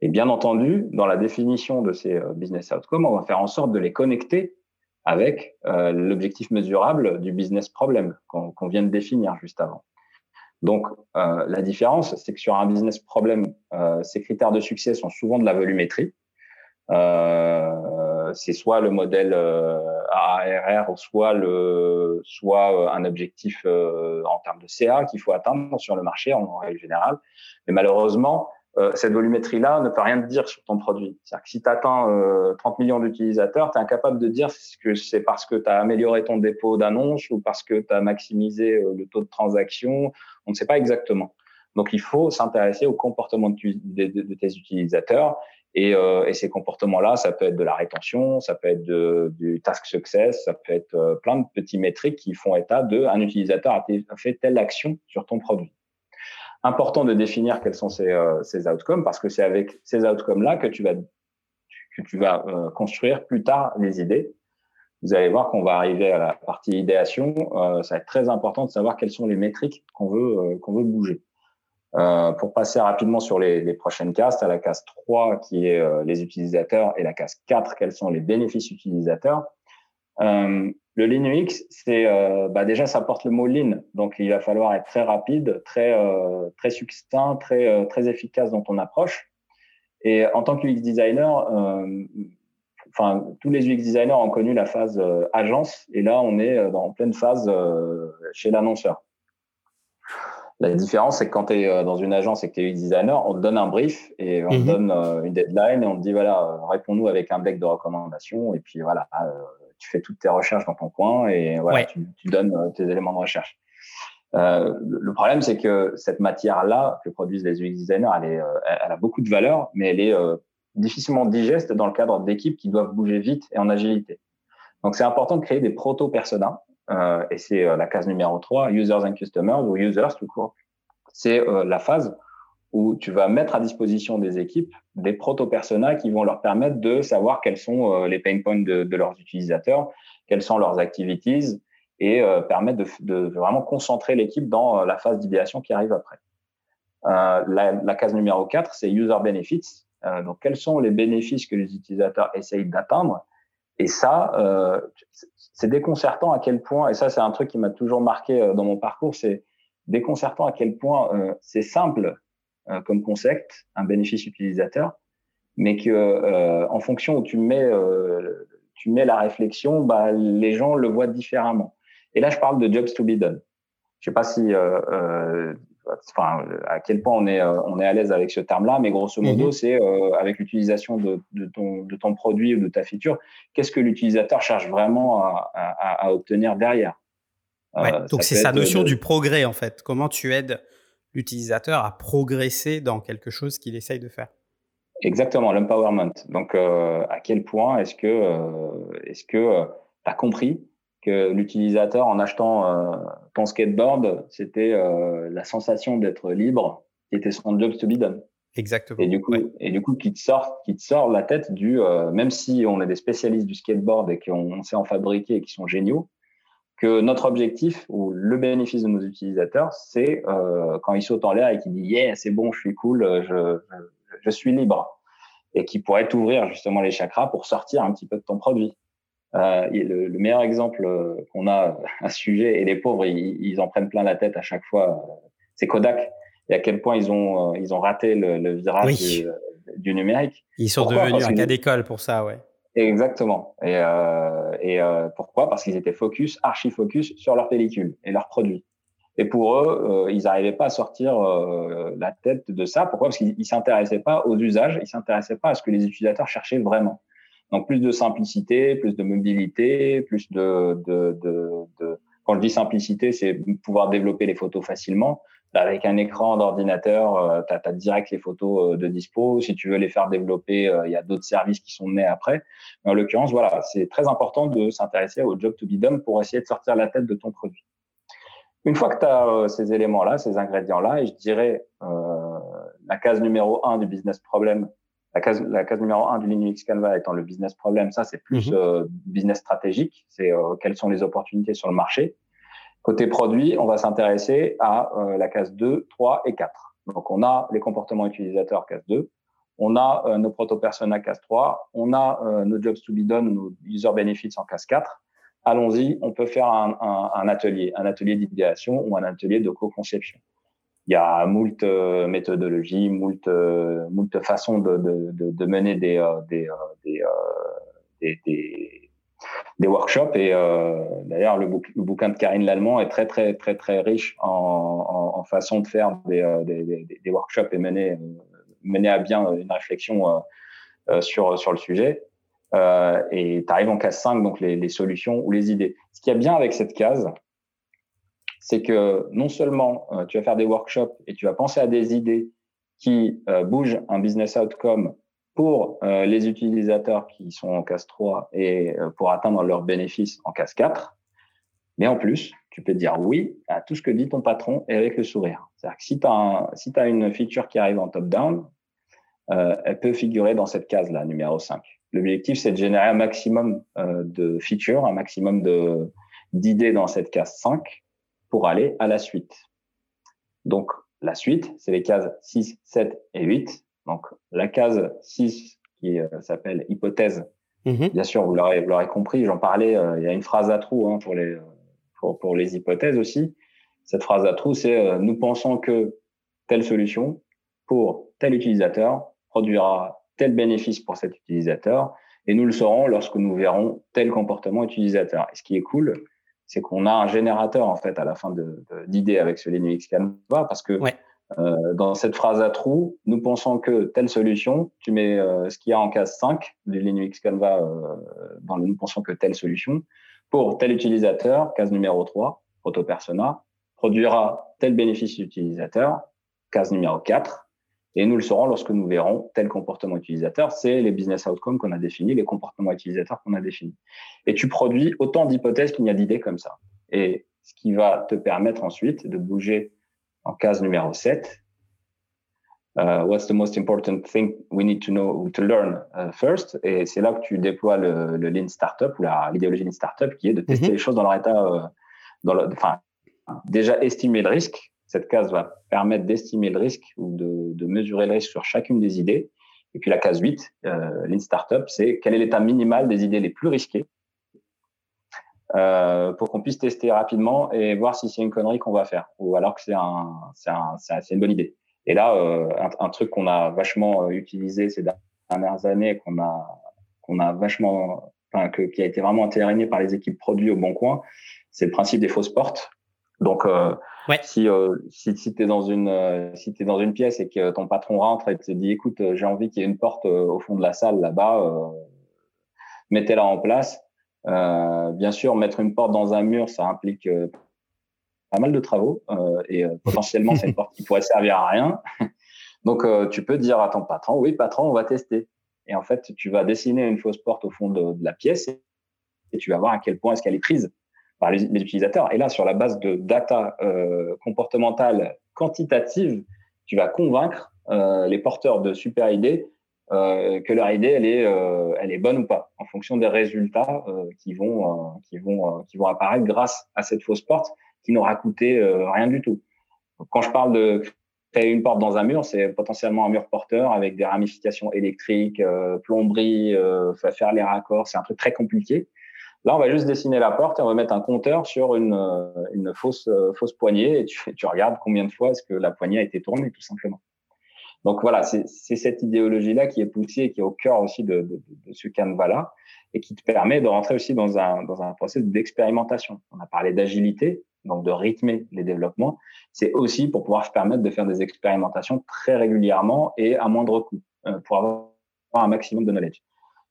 Et bien entendu, dans la définition de ces euh, business outcomes, on va faire en sorte de les connecter avec euh, l'objectif mesurable du business problem qu'on vient de définir juste avant. Donc, euh, la différence, c'est que sur un business problem, euh, ces critères de succès sont souvent de la volumétrie. Euh, c'est soit le modèle euh, ARR, soit le, soit un objectif en termes de CA qu'il faut atteindre sur le marché en règle générale. Mais malheureusement, euh, cette volumétrie-là ne peut rien te dire sur ton produit. C'est-à-dire que si tu atteins euh, 30 millions d'utilisateurs, tu es incapable de dire que c'est parce que tu as amélioré ton dépôt d'annonces ou parce que tu as maximisé euh, le taux de transaction. On ne sait pas exactement. Donc, il faut s'intéresser au comportement de, tes utilisateurs. Et, euh, et ces comportements-là, ça peut être de la rétention, ça peut être du task success, ça peut être euh, plein de petits métriques qui font état de un utilisateur a fait telle action sur ton produit important de définir quels sont ces, euh, ces outcomes parce que c'est avec ces outcomes-là que tu vas, que tu vas euh, construire plus tard les idées. Vous allez voir qu'on va arriver à la partie idéation. Euh, ça va être très important de savoir quelles sont les métriques qu'on veut, qu'on veut bouger. pour passer rapidement sur les, les prochaines tu as la case 3 qui est les utilisateurs et la case 4, quels sont les bénéfices utilisateurs. Le Lean UX, c'est euh, bah déjà ça porte le mot Lean, donc il va falloir être très rapide, très euh, très succinct, très euh, très efficace dans ton approche. Et en tant que UX designer, enfin tous les UX designers ont connu la phase agence, et là on est dans pleine phase chez l'annonceur. La différence, c'est que quand tu es dans une agence et que tu es UX designer, on te donne un brief et on te mhm. donne une deadline et on te dit voilà, réponds-nous avec un deck de recommandations et puis voilà, tu fais toutes tes recherches dans ton coin et voilà, tu, tu, donnes euh, tes éléments de recherche. Euh, le problème, c'est que cette matière-là que produisent les UX designers, elle, est, euh, elle a beaucoup de valeur, mais elle est euh, difficilement digeste dans le cadre d'équipes qui doivent bouger vite et en agilité. Donc, c'est important de créer des proto-personas, euh, et c'est la case numéro 3, Users and Customers, ou Users tout court. C'est la phase où tu vas mettre à disposition des équipes des proto-personas qui vont leur permettre de savoir quels sont euh, les pain points de, de, leurs utilisateurs, quelles sont leurs activities et euh, permettre de, de, vraiment concentrer l'équipe dans euh, la phase d'idéation qui arrive après. Euh, la, la, case numéro 4, c'est User Benefits. Euh, donc, quels sont les bénéfices que les utilisateurs essayent d'atteindre? Et ça, euh, c'est déconcertant à quel point, et ça c'est un truc qui m'a toujours marqué dans mon parcours, c'est déconcertant à quel point c'est simple euh, comme concept, un bénéfice utilisateur, mais que euh, en fonction où tu mets euh, tu mets la réflexion, bah, les gens le voient différemment. Et là, je parle de jobs to be done. Je sais pas si, euh, enfin, à quel point on est, on est à l'aise avec ce terme-là, mais grosso modo, mhm. c'est avec l'utilisation de, de, ton, de ton produit ou de ta feature, qu'est-ce que l'utilisateur cherche vraiment à, à, à obtenir derrière? Ouais, donc c'est sa notion du progrès en fait. Comment tu aides l'utilisateur à progresser dans quelque chose qu'il essaye de faire. Exactement, l'empowerment. Donc, euh, à quel point est-ce que euh, est-ce que euh, tu as compris que l'utilisateur, en achetant ton skateboard, c'était la sensation d'être libre, qui était son job to be done? Exactement. Et du coup, et du coup, qui te sort, qui te sort la tête du, même si on est des spécialistes du skateboard et qu'on sait en fabriquer et qui sont géniaux, que notre objectif ou le bénéfice de nos utilisateurs, c'est euh, quand ils sautent en l'air et qu'ils disent yeah c'est bon, je suis cool, je, je, suis libre, et qui pourrait t'ouvrir justement les chakras pour sortir un petit peu de ton produit. Euh, le, le, meilleur exemple euh, qu'on a à ce sujet, et les pauvres, ils, ils, en prennent plein la tête à chaque fois, c'est Kodak. Et à quel point ils ont euh, ils ont raté le, le virage du, du, numérique. Ils sont devenus un cas d'école pour ça, ouais. Exactement. Et, euh, et euh, pourquoi? Parce qu'ils étaient focus, archi focus sur leur pellicule et leurs produits. Et pour eux, euh, ils n'arrivaient pas à sortir euh, la tête de ça. Pourquoi? Parce qu'ils s'intéressaient pas aux usages, ils s'intéressaient pas à ce que les utilisateurs cherchaient vraiment. Donc plus de simplicité, plus de mobilité, plus de, de, de, de... quand je dis simplicité, c'est pouvoir développer les photos facilement. Avec un écran d'ordinateur, tu as, direct les photos de dispo. Si tu veux les faire développer, il y a d'autres services qui sont nés après. Mais en l'occurrence, voilà, c'est très important de s'intéresser au job to be done pour essayer de sortir la tête de ton produit. Une fois que tu as ces éléments-là, ces ingrédients-là, et je dirais la case numéro un du business problem, la case, la case numéro un du Linux Canva étant le business problem, ça c'est plus mmh business stratégique, c'est quelles sont les opportunités sur le marché. Côté produit, on va s'intéresser à la case 2, 3 et 4. Donc, on a les comportements utilisateurs case 2, on a euh, nos proto-personas case 3, on a euh, nos jobs to be done, nos user benefits en case 4. Allons-y, on peut faire un, atelier, un atelier d'idéation ou un atelier de co-conception. Il y a moult euh, méthodologies, moult, moult façons de, mener des des workshops. Et euh, d'ailleurs, le, bouquin de Karine Lallemand est très, très, très, très riche en, en, en façon de faire des, euh, des, des, workshops et mener, euh, mener à bien une réflexion euh, sur, sur le sujet. Euh, et tu arrives en case 5, donc les, les, solutions ou les idées. Ce qui est bien avec cette case, c'est que non seulement tu vas faire des workshops et tu vas penser à des idées qui bougent un business outcome pour euh, les utilisateurs qui sont en case 3 et euh, pour atteindre leurs bénéfices en case 4. Mais en plus, tu peux dire oui à tout ce que dit ton patron et avec le sourire. C'est-à-dire que si tu as, si une feature qui arrive en top-down, euh, elle peut figurer dans cette case-là, numéro 5. L'objectif, c'est de générer un maximum de features, un maximum d'idées dans cette case 5 pour aller à la suite. Donc, la suite, c'est les cases 6, 7 et 8 donc, la case 6 qui euh, s'appelle hypothèse, mhm. bien sûr, vous l'aurez compris, j'en parlais, euh, il y a une phrase à trous hein, pour, les, pour, pour, les hypothèses aussi. Cette phrase à trous, c'est euh, nous pensons que telle solution pour tel utilisateur produira tel bénéfice pour cet utilisateur et nous le saurons lorsque nous verrons tel comportement utilisateur. Et ce qui est cool, c'est qu'on a un générateur en fait à la fin d'idées de, avec ce Linux Canva parce que euh, dans cette phrase à trous, nous pensons que telle solution, tu mets euh, ce qu'il y a en case 5 du Linux Canva euh, dans le nous pensons que telle solution, pour tel utilisateur, case numéro 3, proto persona, produira tel bénéfice utilisateur, case numéro 4, et nous le saurons lorsque nous verrons tel comportement utilisateur. C'est les business outcomes qu'on a définis, les comportements utilisateurs qu'on a définis. Et tu produis autant d'hypothèses qu'il y a d'idées comme ça. Et ce qui va te permettre ensuite de bouger en case numéro 7. Uh, what's the most important thing we need to know to learn uh, first? Et c'est là que tu déploies le, le Lean Startup ou l'idéologie Lean Startup qui est de tester mhm. les choses dans leur état, euh, dans le, enfin, déjà estimer le risque. Cette case va permettre d'estimer le risque ou de, de, mesurer le risque sur chacune des idées. Et puis la case 8, euh, Lean Startup, c'est quel est l'état minimal des idées les plus risquées euh, pour qu'on puisse tester rapidement et voir si c'est une connerie qu'on va faire ou alors que c'est un, c'est un, c'est une bonne idée. Et là, euh, un, un, truc qu'on a vachement euh, utilisé ces dernières années, qu'on a, qu'on a vachement, enfin, que, qui a été vraiment intériné par les équipes produits au Bon Coin, c'est le principe des fausses portes. Donc, euh, ouais. si, euh, si, si tu es dans une euh, si es dans une pièce et que ton patron rentre et te dit écoute j'ai envie qu'il y ait une porte au fond de la salle là-bas mettez-la en place euh, bien sûr, mettre une porte dans un mur, ça implique euh, pas mal de travaux euh, et potentiellement c'est une porte qui pourrait servir à rien. Donc tu peux dire à ton patron, oui patron, on va tester. Et en fait, tu vas dessiner une fausse porte au fond de, la pièce et tu vas voir à quel point est-ce qu'elle est prise par les, utilisateurs. Et là, sur la base de data comportementale quantitative, tu vas convaincre les porteurs de super idées euh, que leur idée elle est euh, elle est bonne ou pas en fonction des résultats euh, qui vont qui vont qui vont apparaître grâce à cette fausse porte qui n'aura coûté rien du tout. quand je parle de créer une porte dans un mur, c'est potentiellement un mur porteur avec des ramifications électriques, plomberie, faire les raccords, c'est un truc très compliqué. Là, on va juste dessiner la porte et on va mettre un compteur sur une, une fausse, fausse poignée et tu, tu regardes combien de fois est-ce que la poignée a été tournée, tout simplement. Donc voilà, c'est cette idéologie-là qui est poussée et qui est au cœur aussi de, ce canevas-là et qui te permet de rentrer aussi dans un, dans un processus d'expérimentation. On a parlé d'agilité, donc de rythmer les développements. C'est aussi pour pouvoir se permettre de faire des expérimentations très régulièrement et à moindre coût euh, pour avoir un maximum de knowledge.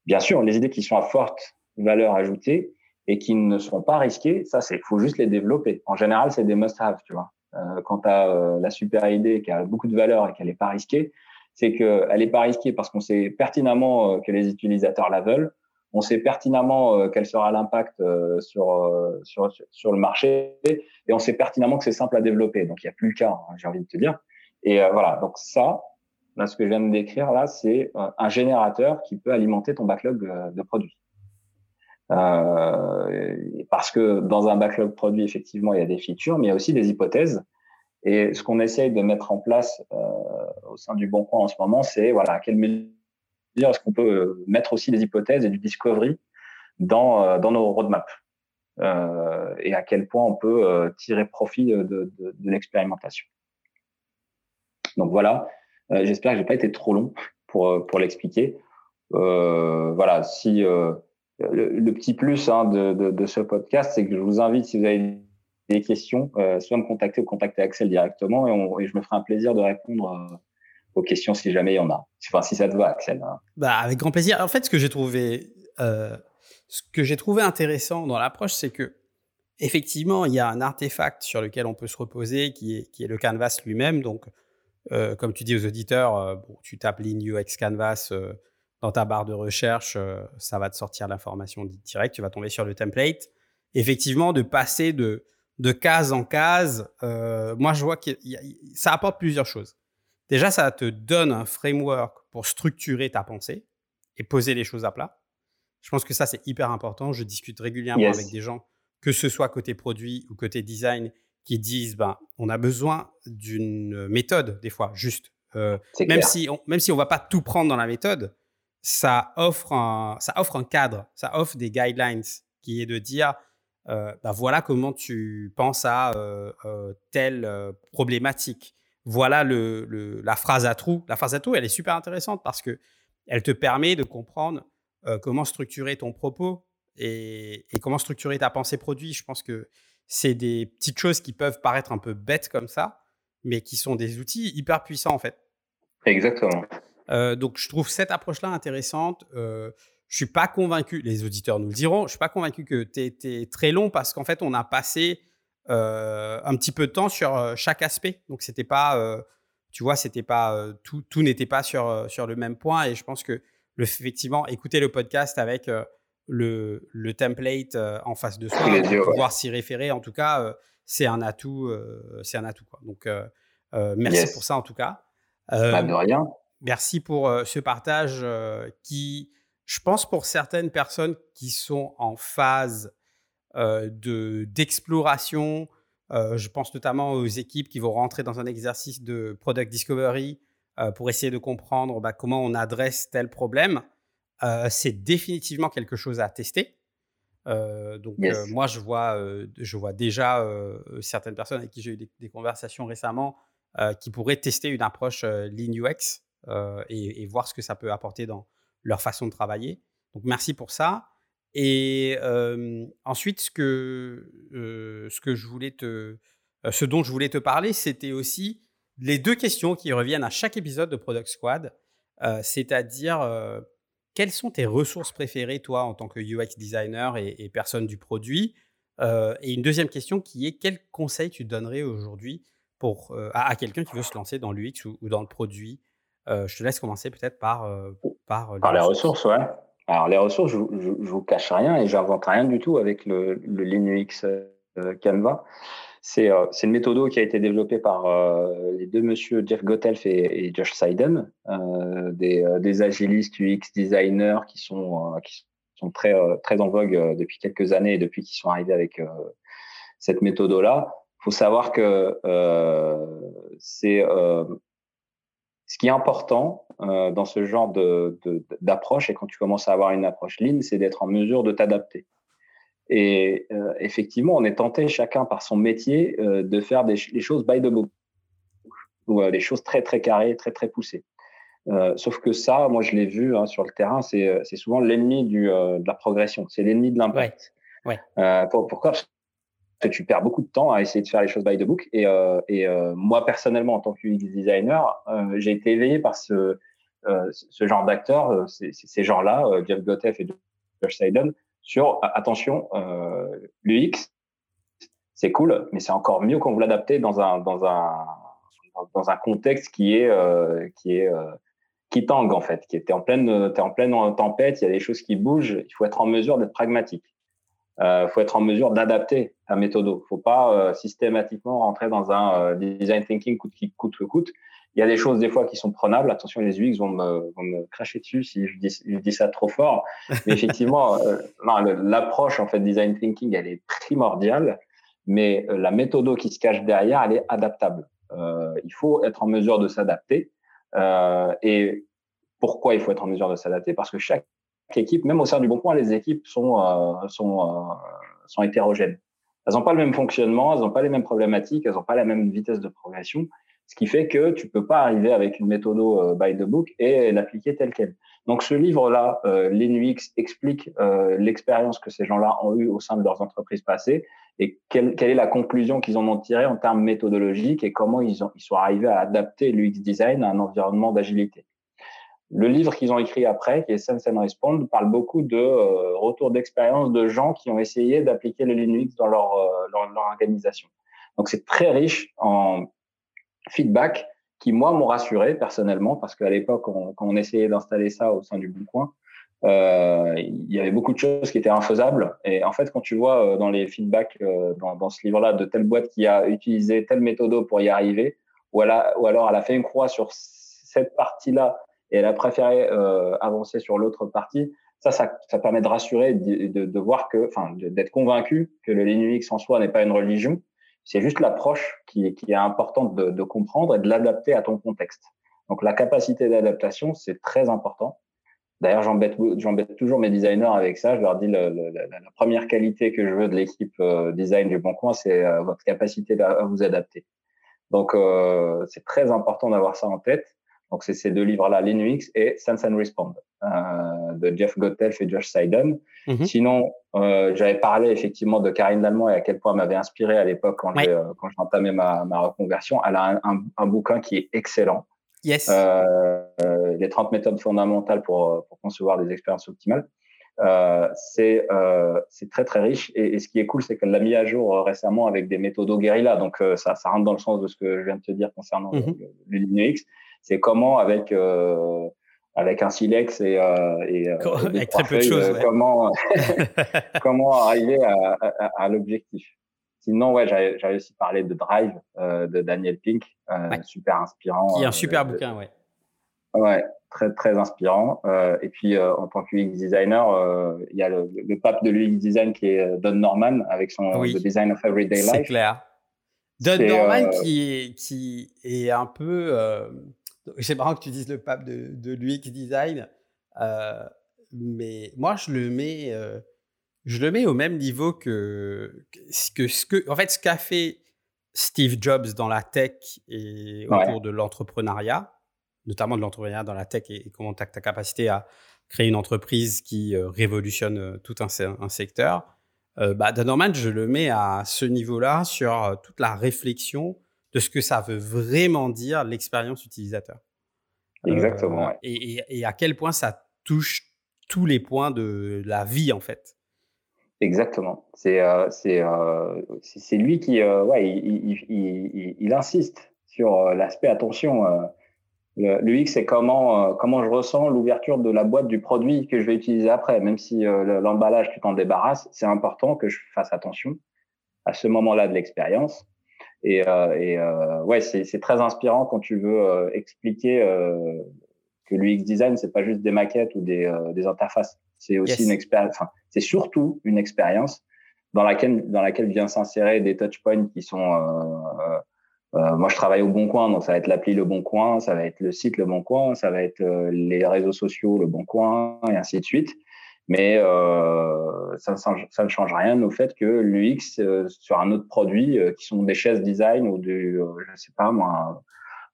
Bien sûr, les idées qui sont à forte valeur ajoutée et qui ne sont pas risquées, ça, c'est faut juste les développer. En général, c'est des must-have, tu vois. Euh, quant à euh, la super idée qui a beaucoup de valeur et qu'elle n'est pas risquée, c'est qu'elle n'est pas risquée parce qu'on sait pertinemment euh, que les utilisateurs la veulent, on sait pertinemment quel sera l'impact sur, sur, le marché et on sait pertinemment que c'est simple à développer. Donc, il n'y a plus le cas, hein, j'ai envie de te dire. Et voilà, donc ça, là, ce que je viens de décrire, là, c'est un générateur qui peut alimenter ton backlog de produits. Euh, parce que dans un backlog produit, effectivement, il y a des features, mais il y a aussi des hypothèses. Et ce qu'on essaye de mettre en place euh, au sein du Bon Coin en ce moment, c'est voilà, à quelle mesure est-ce qu'on peut euh, mettre aussi des hypothèses et du discovery dans, euh, dans nos roadmaps euh, et à quel point on peut euh, tirer profit de, de, de, l'expérimentation. Donc voilà, j'espère que j'ai pas été trop long pour, pour l'expliquer. voilà, si le, petit plus hein, de, ce podcast, c'est que je vous invite, si vous avez des questions, euh, soit me contacter ou contacter Axel directement et, je me ferai un plaisir de répondre euh, aux questions si jamais il y en a. Enfin, si ça te va, Axel. Hein. Bah, avec grand plaisir. En fait, ce que j'ai trouvé, euh, ce que j'ai trouvé intéressant dans l'approche, c'est que effectivement, il y a un artefact sur lequel on peut se reposer, qui est, le canvas lui-même. Donc, euh, comme tu dis aux auditeurs, tu tapes Lean UX Canvas dans ta barre de recherche, euh, ça va te sortir l'information directe, tu vas tomber sur le template. Effectivement, de passer de, de case en case, euh, moi je vois que ça apporte plusieurs choses. Déjà, ça te donne un framework pour structurer ta pensée et poser les choses à plat. Je pense que ça, c'est hyper important. Je discute régulièrement avec des gens, que ce soit côté produit ou côté design, qui disent ben, on a besoin d'une méthode, des fois, juste. Euh, même, si on, même si on ne va pas tout prendre dans la méthode, ça offre, un, cadre, ça offre des guidelines qui est de dire, euh, bah voilà comment tu penses à euh, euh, telle problématique. Voilà la phrase à trous. La phrase à trous, elle est super intéressante parce que elle te permet de comprendre comment structurer ton propos et, comment structurer ta pensée produit. Je pense que c'est des petites choses qui peuvent paraître un peu bêtes comme ça, mais qui sont des outils hyper puissants en fait. Exactement. Euh, donc, je trouve cette approche-là intéressante. Euh, je suis pas convaincu, les auditeurs nous le diront, je suis pas convaincu que tu été très long parce qu'en fait, on a passé euh, un petit peu de temps sur euh, chaque aspect. Donc, c'était pas, euh, tu vois, c'était pas euh, tout, tout n'était pas sur sur le même point. Et je pense que le, effectivement, écouter le podcast avec le, le template en face de soi, pouvoir s'y référer, en tout cas, c'est un atout, c'est un atout. Quoi. Donc, merci pour ça en tout cas. Pas de rien. Merci pour euh, ce partage euh, qui, je pense, pour certaines personnes qui sont en phase euh, de d'exploration, je pense notamment aux équipes qui vont rentrer dans un exercice de product discovery pour essayer de comprendre bah, comment on adresse tel problème. c'est définitivement quelque chose à tester. donc moi, je vois, je vois déjà certaines personnes avec qui j'ai eu des, des conversations récemment qui pourraient tester une approche Lean UX euh, et, voir ce que ça peut apporter dans leur façon de travailler. Donc merci pour ça. Et euh, ensuite, ce que, euh, ce que je voulais te, ce dont je voulais te parler, c'était aussi les deux questions qui reviennent à chaque épisode de Product Squad, c'est-à-dire quelles sont tes ressources préférées, toi, en tant que UX designer et, personne du produit? Et une deuxième question qui est quel conseil tu donnerais aujourd'hui pour, à, quelqu'un qui veut se lancer dans l'UX ou, dans le produit? Je te laisse commencer peut-être par, euh, par, euh, par les ressources. ouais. Alors les ressources, je, ne vous cache rien et j'invente rien du tout avec le, le Linux Canva. C'est une méthode qui a été développée par les deux monsieur Jeff Gottelf et, Josh Seiden, des, des, agilistes UX designers qui sont, qui sont très, très en vogue depuis quelques années et depuis qu'ils sont arrivés avec cette méthode-là. Il faut savoir que c'est ce qui est important euh, dans ce genre de, d'approche, et quand tu commences à avoir une approche lean, c'est d'être en mesure de t'adapter. Et euh, effectivement, on est tenté chacun par son métier euh, de faire des, choses by the book, ou euh, des choses très très carrées, très très poussées. Euh, sauf que ça, moi je l'ai vu hein, sur le terrain, c'est, c'est souvent l'ennemi du, de la progression, c'est l'ennemi de l'impact. Ouais. Ouais. Pour, pourquoi tu perds beaucoup de temps à essayer de faire les choses by the book. Et, euh, et euh, moi, personnellement, en tant que designer, euh, j'ai été éveillé par ce, euh, ce genre d'acteurs, ces, ces gens-là, Jeff Gottef et Josh Seiden, sur attention, l'UX, c'est cool, mais c'est encore mieux quand vous l'adaptez dans un, dans, un, dans un contexte qui est, qui est qui tangue en fait, qui était en pleine, es en pleine tempête, il y a des choses qui bougent, il faut être en mesure d'être pragmatique. Euh, faut être en mesure d'adapter ta méthode. Faut pas euh, systématiquement rentrer dans un euh, design thinking coûte qui coûte que coûte. Il y a des choses des fois qui sont prenables. Attention, les UX vont me, vont me cracher dessus si je dis, je dis ça trop fort. Mais effectivement, l'approche en fait design thinking, elle est primordiale. Mais la méthode qui se cache derrière, elle est adaptable. il faut être en mesure de s'adapter. et pourquoi il faut être en mesure de s'adapter? Parce que chaque équipe, même au sein du Bon Point, les équipes sont, euh, sont, euh, sont hétérogènes. Elles n'ont pas le même fonctionnement, elles n'ont pas les mêmes problématiques, elles n'ont pas la même vitesse de progression, ce qui fait que tu peux pas arriver avec une méthode euh, by the book et l'appliquer telle quelle. Donc ce livre-là, euh, l'INUX, explique l'expérience que ces gens-là ont eue au sein de leurs entreprises passées et quelle, quelle est la conclusion qu'ils en ont tirée en termes méthodologiques et comment ils, ont, ils sont arrivés à adapter l'UX design à un environnement d'agilité. Le livre qu'ils ont écrit après, qui est Sense and Respond, parle beaucoup de euh, retours d'expérience de gens qui ont essayé d'appliquer le Linux dans leur, euh, leur, organisation. Donc c'est très riche en feedback qui, moi, m'ont rassuré personnellement, parce qu'à l'époque, quand on essayait d'installer ça au sein du Bon Coin, euh, il y avait beaucoup de choses qui étaient infaisables. Et en fait, quand tu vois euh, dans les feedbacks dans, dans, ce livre-là de telle boîte qui a utilisé tel méthode pour y arriver, ou, ou alors elle a fait une croix sur cette partie-là et elle a préféré euh, avancer sur l'autre partie. Ça, ça, ça, permet de rassurer, de, de, de voir que, enfin, d'être convaincu que le Linux en soi n'est pas une religion. C'est juste l'approche qui, qui, est importante de, de comprendre et de l'adapter à ton contexte. Donc, la capacité d'adaptation, c'est très important. D'ailleurs, j'embête, toujours mes designers avec ça. Je leur dis le, le, la, première qualité que je veux de l'équipe euh, design du Bon Coin, c'est euh, votre capacité à, vous adapter. Donc, euh, c'est très important d'avoir ça en tête. Donc, c'est ces deux livres-là, Linux et Sense and Respond, euh, de Jeff Gottelf et Josh Seiden. Mhm. Sinon, euh, j'avais parlé effectivement de Karine Lallemand et à quel point elle m'avait inspiré à l'époque quand j'ai euh, j'entamais ma, ma reconversion. Elle a un, un, bouquin qui est excellent. Yes. Euh, euh les 30 méthodes fondamentales pour, pour concevoir des expériences optimales. Euh, c'est euh, c'est très très riche et, et ce qui est cool c'est qu'elle l'a mis à jour récemment avec des méthodes au guérilla donc ça, ça rentre dans le sens de ce que je viens de te dire concernant le, le, Linux c'est comment avec euh, avec un silex et, euh, et euh, avec très peu de choses, comment comment arriver à, à, l'objectif. Sinon, ouais, j'avais aussi parlé de Drive de Daniel Pink, super inspirant. Qui est un super bouquin, ouais. Ouais, très très inspirant. et puis en tant que UX designer, il y a le, le, pape de l'UX design qui est Don Norman avec son The Design of Everyday Life. C'est clair. Don Norman qui qui est un peu c'est marrant que tu dises le pape de, de l'UX design, euh, mais moi je le mets, euh, je le mets au même niveau que, que, ce que, en fait, ce qu'a fait Steve Jobs dans la tech et autour de l'entrepreneuriat, notamment de l'entrepreneuriat dans la tech et, comment tu as ta capacité à créer une entreprise qui euh, révolutionne tout un, un secteur. bah, Don Norman, je le mets à ce niveau-là sur toute la réflexion de ce que ça veut vraiment dire l'expérience utilisateur. Exactement. Euh, et, à quel point ça touche tous les points de la vie, en fait. Exactement. C'est euh, euh lui qui ouais, il, il, il, insiste sur l'aspect attention. le, X, c'est comment comment je ressens l'ouverture de la boîte du produit que je vais utiliser après. Même si l'emballage tu t'en débarrasses, c'est important que je fasse attention à ce moment-là de l'expérience. Et, euh, et euh, ouais, c'est très inspirant quand tu veux euh, expliquer que l'UX design, c'est pas juste des maquettes ou des, des interfaces. C'est aussi une expérience. Enfin, c'est surtout une expérience dans laquelle dans laquelle vient s'insérer des touchpoints qui sont euh, euh, moi, je travaille au Bon Coin, donc ça va être l'appli Le Bon Coin, ça va être le site Le Bon Coin, ça va être les réseaux sociaux Le Bon Coin, et ainsi de suite. Mais euh, ça, ça, ne change rien au fait que l'UX euh, sur un autre produit, euh, qui sont des chaises design ou du, euh, je sais pas moi,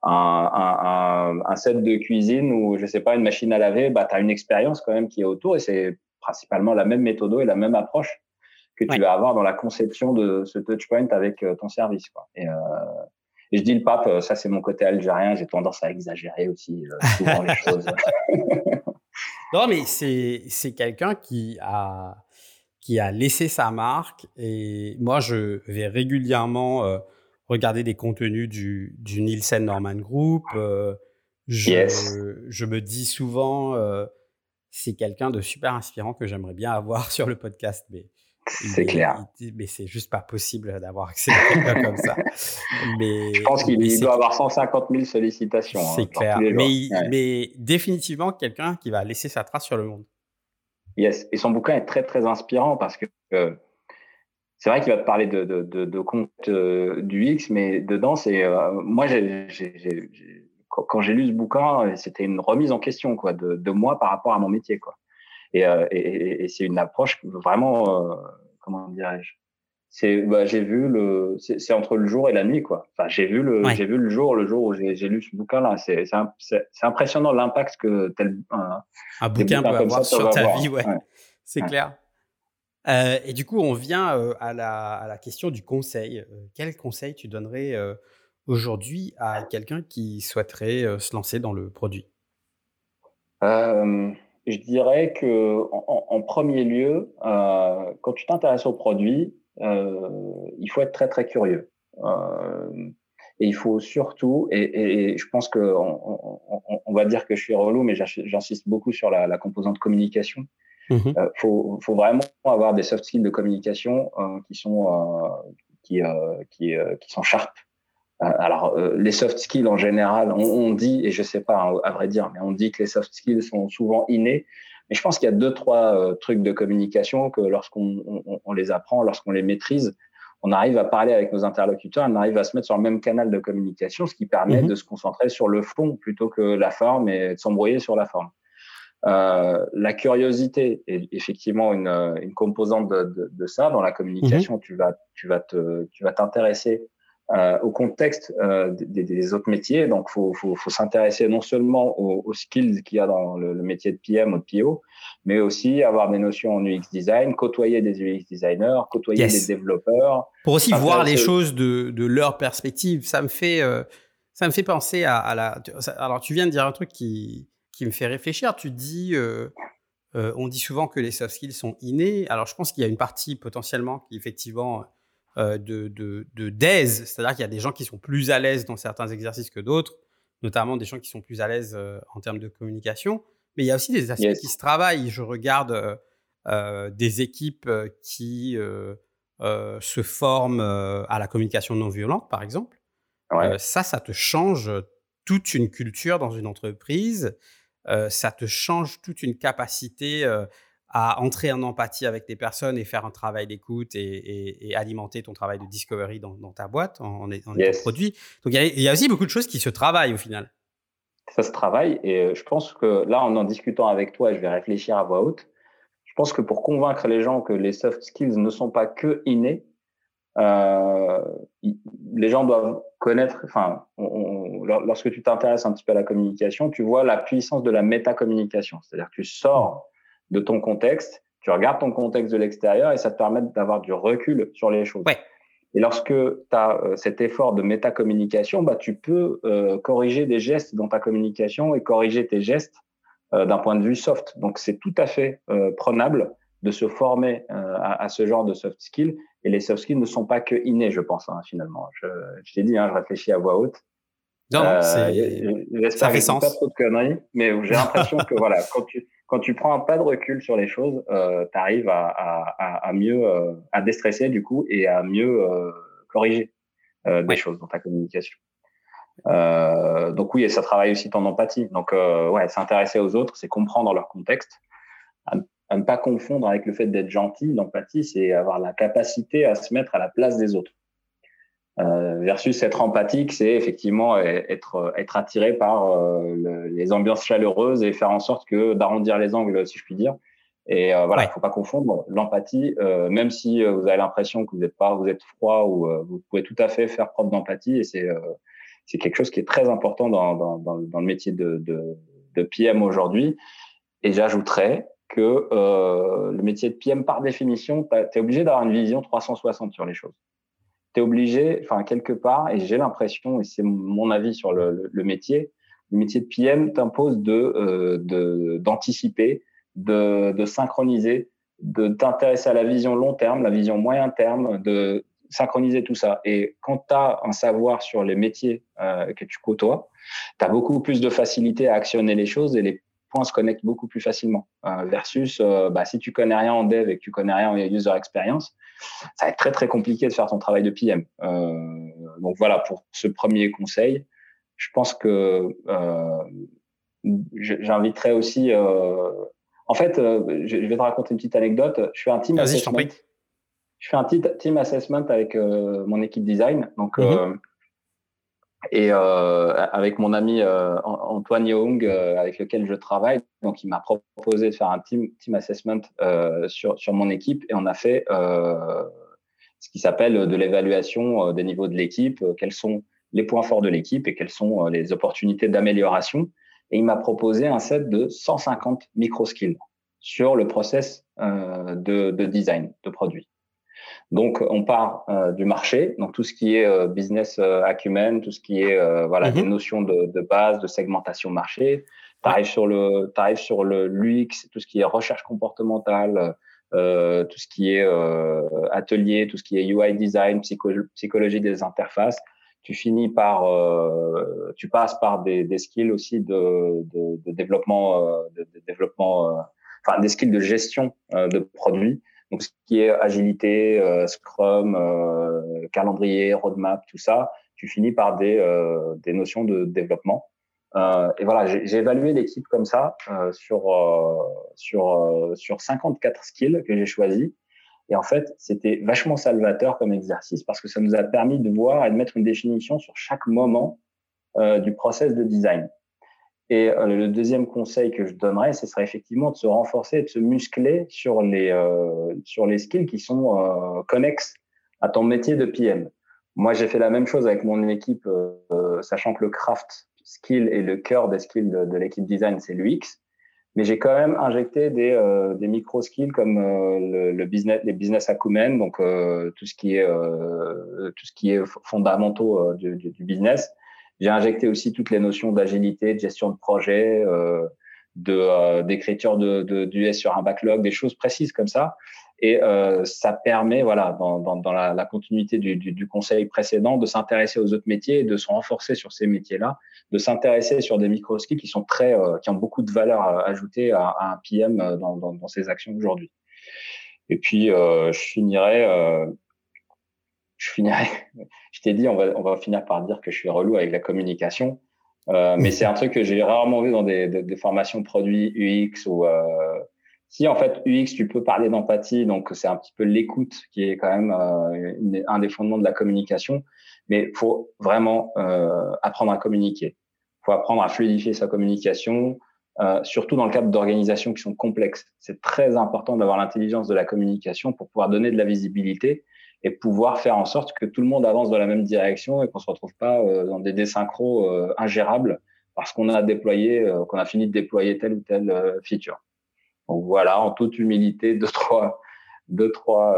un, un, un, un, set de cuisine ou je sais pas une machine à laver, bah tu as une expérience quand même qui est autour et c'est principalement la même méthode et la même approche que tu vas avoir dans la conception de ce touchpoint avec ton service. Quoi. Et, et je dis le pape, ça c'est mon côté algérien, j'ai tendance à exagérer aussi souvent les choses. Non, mais c'est quelqu'un qui a, qui a laissé sa marque. Et moi, je vais régulièrement euh, regarder des contenus du, du Nielsen Norman Group. Euh, Je, je me dis souvent, c'est quelqu'un de super inspirant que j'aimerais bien avoir sur le podcast, mais c'est clair. mais c'est juste pas possible d'avoir accès à quelqu'un comme ça. Mais, je pense qu'il doit avoir 150 000 sollicitations. Hein, c'est clair. Mais, mais, définitivement quelqu'un qui va laisser sa trace sur le monde. Yes. Et son bouquin est très, très inspirant parce que euh, c'est vrai qu'il va te parler de, de, de, de compte euh, du X, mais dedans, c'est. Euh, moi, quand j'ai lu ce bouquin, c'était une remise en question quoi, de, de moi par rapport à mon métier. Quoi. Et, euh, et, et c'est une approche vraiment, euh, comment dirais-je c'est bah, j'ai vu le c'est entre le jour et la nuit quoi. Enfin j'ai vu le j'ai vu le jour le jour où j'ai lu ce bouquin là c'est c'est impressionnant l'impact que tel un, un bouquin peut avoir sur ta vie ouais, c'est clair. Euh, et du coup on vient euh, à la à la question du conseil. Euh, quel conseil tu donnerais aujourd'hui à quelqu'un qui souhaiterait se lancer dans le produit? Je dirais que en, premier lieu, euh, quand tu t'intéresses au produit, euh, il faut être très très curieux. Euh, et il faut surtout, et, et je pense que on, on, on, va dire que je suis relou, mais j'insiste beaucoup sur la, la, composante communication. Il mmh faut, faut, vraiment avoir des soft skills de communication qui sont qui, qui, qui sont sharp. Alors, les soft skills en général, on, on dit, et je sais pas hein, à vrai dire, mais on dit que les soft skills sont souvent innés. Mais je pense qu'il y a deux, trois euh, trucs de communication que lorsqu'on on, on les apprend, lorsqu'on les maîtrise, on arrive à parler avec nos interlocuteurs, on arrive à se mettre sur le même canal de communication, ce qui permet mhm. de se concentrer sur le fond plutôt que la forme et de s'embrouiller sur la forme. Euh, la curiosité est effectivement une, une composante de, de, de, ça dans la communication. Mhm. Tu vas, tu vas te, tu vas t'intéresser euh, au contexte euh, des, des, autres métiers. Donc, faut, faut, faut s'intéresser non seulement aux, aux skills qu'il y a dans le, le, métier de PM ou de PO, mais aussi avoir des notions en UX design, côtoyer des UX designers, côtoyer des développeurs. Pour aussi voir les choses de, de, leur perspective. Ça me fait, euh, ça me fait penser à, à, la. Alors, tu viens de dire un truc qui, qui me fait réfléchir. Tu dis. On dit souvent que les soft skills sont innés. Alors, je pense qu'il y a une partie potentiellement qui, effectivement, euh, de, de, de d'aise, c'est-à-dire qu'il y a des gens qui sont plus à l'aise dans certains exercices que d'autres, notamment des gens qui sont plus à l'aise euh, en termes de communication. Mais il y a aussi des aspects qui se travaillent. Je regarde euh, des équipes qui se forment à la communication non violente, par exemple. ça, ça te change toute une culture dans une entreprise. ça te change toute une capacité à entrer en empathie avec des personnes et faire un travail d'écoute et, alimenter ton travail de discovery dans, ta boîte en, en, produit. Donc il y, a aussi beaucoup de choses qui se travaillent au final. Ça se travaille et euh, je pense que là, en en discutant avec toi, je vais réfléchir à voix haute. Je pense que pour convaincre les gens que les soft skills ne sont pas que innés, euh, les gens doivent connaître, enfin, lorsque tu t'intéresses un petit peu à la communication, tu vois la puissance de la métacommunication. C'est-à-dire que tu sors de ton contexte, tu regardes ton contexte de l'extérieur et ça te permet d'avoir du recul sur les choses. Et lorsque tu as euh, cet effort de métacommunication, bah, tu peux euh, corriger des gestes dans ta communication et corriger tes gestes euh, d'un point de vue soft. Donc, c'est tout à fait prenable de se former à, ce genre de soft skills. Et les soft skills ne sont pas que innés, je pense, hein, finalement. Je, je t'ai dit, hein, je réfléchis à voix haute. Non, ça fait sens. Pas trop de conneries, mais j'ai l'impression que voilà, quand tu, quand tu prends un pas de recul sur les choses, euh, tu arrives à, à, à, mieux euh, à déstresser du coup et à mieux euh, corriger euh, des choses dans ta communication. Euh, donc oui, et ça travaille aussi ton empathie. Donc ouais, s'intéresser aux autres, c'est comprendre leur contexte, à, à, ne pas confondre avec le fait d'être gentil. L'empathie, c'est avoir la capacité à se mettre à la place des autres. Euh, versus être empathique, c'est effectivement être être attiré par euh, les ambiances chaleureuses et faire en sorte que d'arrondir les angles, si je puis dire. Et euh, voilà, il faut pas confondre l'empathie, même si vous avez l'impression que vous êtes pas, vous êtes froid ou vous pouvez tout à fait faire preuve d'empathie et c'est c'est quelque chose qui est très important dans dans, dans, dans le métier de, de, de PM aujourd'hui. Et j'ajouterais que le métier de PM, par définition, tu es obligé d'avoir une vision 360 sur les choses tu es obligé, enfin, quelque part, et j'ai l'impression, et c'est mon avis sur le, métier, le métier de PM t'impose de, euh, d'anticiper, de, de, synchroniser, de t'intéresser à la vision long terme, la vision moyen terme, de synchroniser tout ça. Et quand tu as un savoir sur les métiers que tu côtoies, tu as beaucoup plus de facilité à actionner les choses et les points se connectent beaucoup plus facilement. versus, bah, si tu connais rien en dev et que tu connais rien en user experience, ça va être très très compliqué de faire ton travail de PM. donc voilà pour ce premier conseil. Je pense que j'inviterais aussi en fait, euh, je, vais te raconter une petite anecdote. Je fais un team assessment. Je, fais un team assessment avec euh, mon équipe design. Donc, mhm. euh, et avec mon ami Antoine Young, avec lequel je travaille. Donc, il m'a proposé de faire un team, team assessment sur, sur mon équipe et on a fait ce qui s'appelle de l'évaluation des niveaux de l'équipe, quels sont les points forts de l'équipe et quelles sont les opportunités d'amélioration et il m'a proposé un set de 150 micro-skills sur le process euh, de, de, design de produit. Donc, on part euh, du marché, donc tout ce qui est euh, business euh, acumen, tout ce qui est euh, voilà des mhm. notions de, de, base, de segmentation marché. Tu arrives sur le, arrives sur le l'UX, tout ce qui est recherche comportementale, tout ce qui est atelier, tout ce qui est UI design, psychologie des interfaces tu finis par, euh, tu passes par des, des skills aussi de, de, de développement, euh, de, de, développement, euh, enfin des skills de gestion euh, de produits. Donc ce qui est agilité, Scrum, calendrier, roadmap, tout ça, tu finis par des, des notions de développement. et voilà, j'ai évalué l'équipe comme ça sur sur sur 54 skills que j'ai choisis et en fait, c'était vachement salvateur comme exercice parce que ça nous a permis de voir et de mettre une définition sur chaque moment euh, du process de design. Et euh, le deuxième conseil que je donnerais, ce serait effectivement de se renforcer de se muscler sur les, euh, sur les skills qui sont euh, connexes à ton métier de PM. Moi, j'ai fait la même chose avec mon équipe, euh, sachant que le craft skill et le cœur des skills de, de l'équipe design, c'est l'UX mais j'ai quand même injecté des, euh, des micro skills comme euh, le, le, business, les business acumen, donc tout ce qui est tout ce qui est fondamentaux du, du, business. J'ai injecté aussi toutes les notions d'agilité, de gestion de projet, de d'écriture de, de, d'US sur un backlog, des choses précises comme ça. Et ça permet, voilà, dans, dans, dans la, la, continuité du, du, du conseil précédent, de s'intéresser aux autres métiers et de se renforcer sur ces métiers-là de s'intéresser sur des micro-skills qui sont très, euh, qui ont beaucoup de valeur ajoutée à, à un PM euh, dans, dans, dans ses actions aujourd'hui. Et puis, euh, je finirai, euh, je finirai, je t'ai dit, on va, on va finir par dire que je suis relou avec la communication. Euh, mais c'est un truc que j'ai rarement vu dans des, des, des formations produits UX ou euh, si en fait UX tu peux parler d'empathie, donc c'est un petit peu l'écoute qui est quand même euh, un des fondements de la communication. Mais faut vraiment euh, apprendre à communiquer faut apprendre à fluidifier sa communication, euh, surtout dans le cadre d'organisations qui sont complexes. C'est très important d'avoir l'intelligence de la communication pour pouvoir donner de la visibilité et pouvoir faire en sorte que tout le monde avance dans la même direction et qu'on se retrouve pas euh, dans des désynchros euh, ingérables parce qu'on a déployé, euh, qu'on a fini de déployer telle ou telle feature. Donc voilà, en toute humilité, deux trois, deux trois,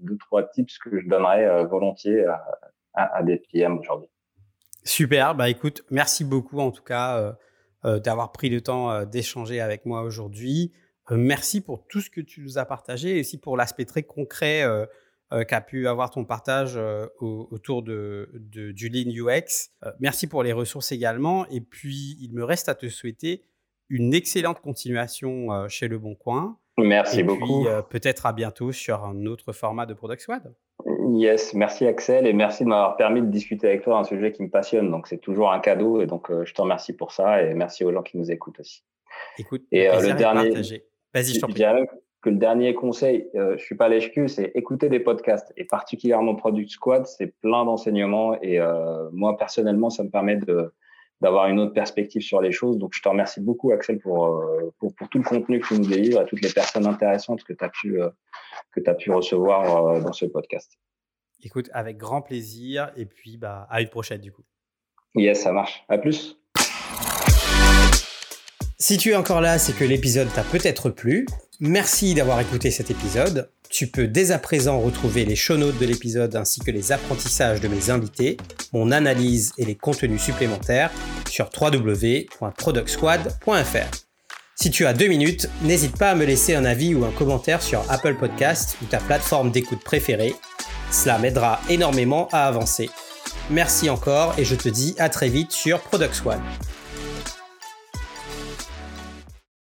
deux trois tips que je donnerais volontiers à, des PM aujourd'hui. Super, bah écoute, merci beaucoup en tout cas d'avoir pris le temps d'échanger avec moi aujourd'hui. Merci pour tout ce que tu nous as partagé et aussi pour l'aspect très concret euh, qu'a pu avoir ton partage autour de, de, du Lean UX. merci pour les ressources également. Et puis, il me reste à te souhaiter une excellente continuation chez Le Bon Coin. Merci et beaucoup. peut-être à bientôt sur un autre format de Product Squad. Yes, merci Axel et merci de m'avoir permis de discuter avec toi d'un sujet qui me passionne. Donc c'est toujours un cadeau et donc euh, je te remercie pour ça et merci aux gens qui nous écoutent aussi. Écoute, et euh, le dernier, vas-y, je t'en prie. Que le dernier conseil, euh, je suis pas l'HQ, c'est écouter des podcasts et particulièrement Product Squad, c'est plein d'enseignements et euh, moi personnellement, ça me permet de d'avoir une autre perspective sur les choses. Donc, je te remercie beaucoup, Axel, pour, euh, pour, pour, tout le contenu que tu nous délivres, à toutes les personnes intéressantes que tu as pu, euh, que as pu recevoir euh, dans ce podcast. Écoute, avec grand plaisir. Et puis, bah, à une prochaine, du coup. Yes, ça marche. À plus. Si tu es encore là, c'est que l'épisode t'a peut-être plu. Merci d'avoir écouté cet épisode. Tu peux dès à présent retrouver les show notes de l'épisode ainsi que les apprentissages de mes invités, mon analyse et les contenus supplémentaires sur www.productsquad.fr. Si tu as deux minutes, n'hésite pas à me laisser un avis ou un commentaire sur Apple Podcast ou ta plateforme d'écoute préférée. Cela m'aidera énormément à avancer. Merci encore et je te dis à très vite sur Product Squad.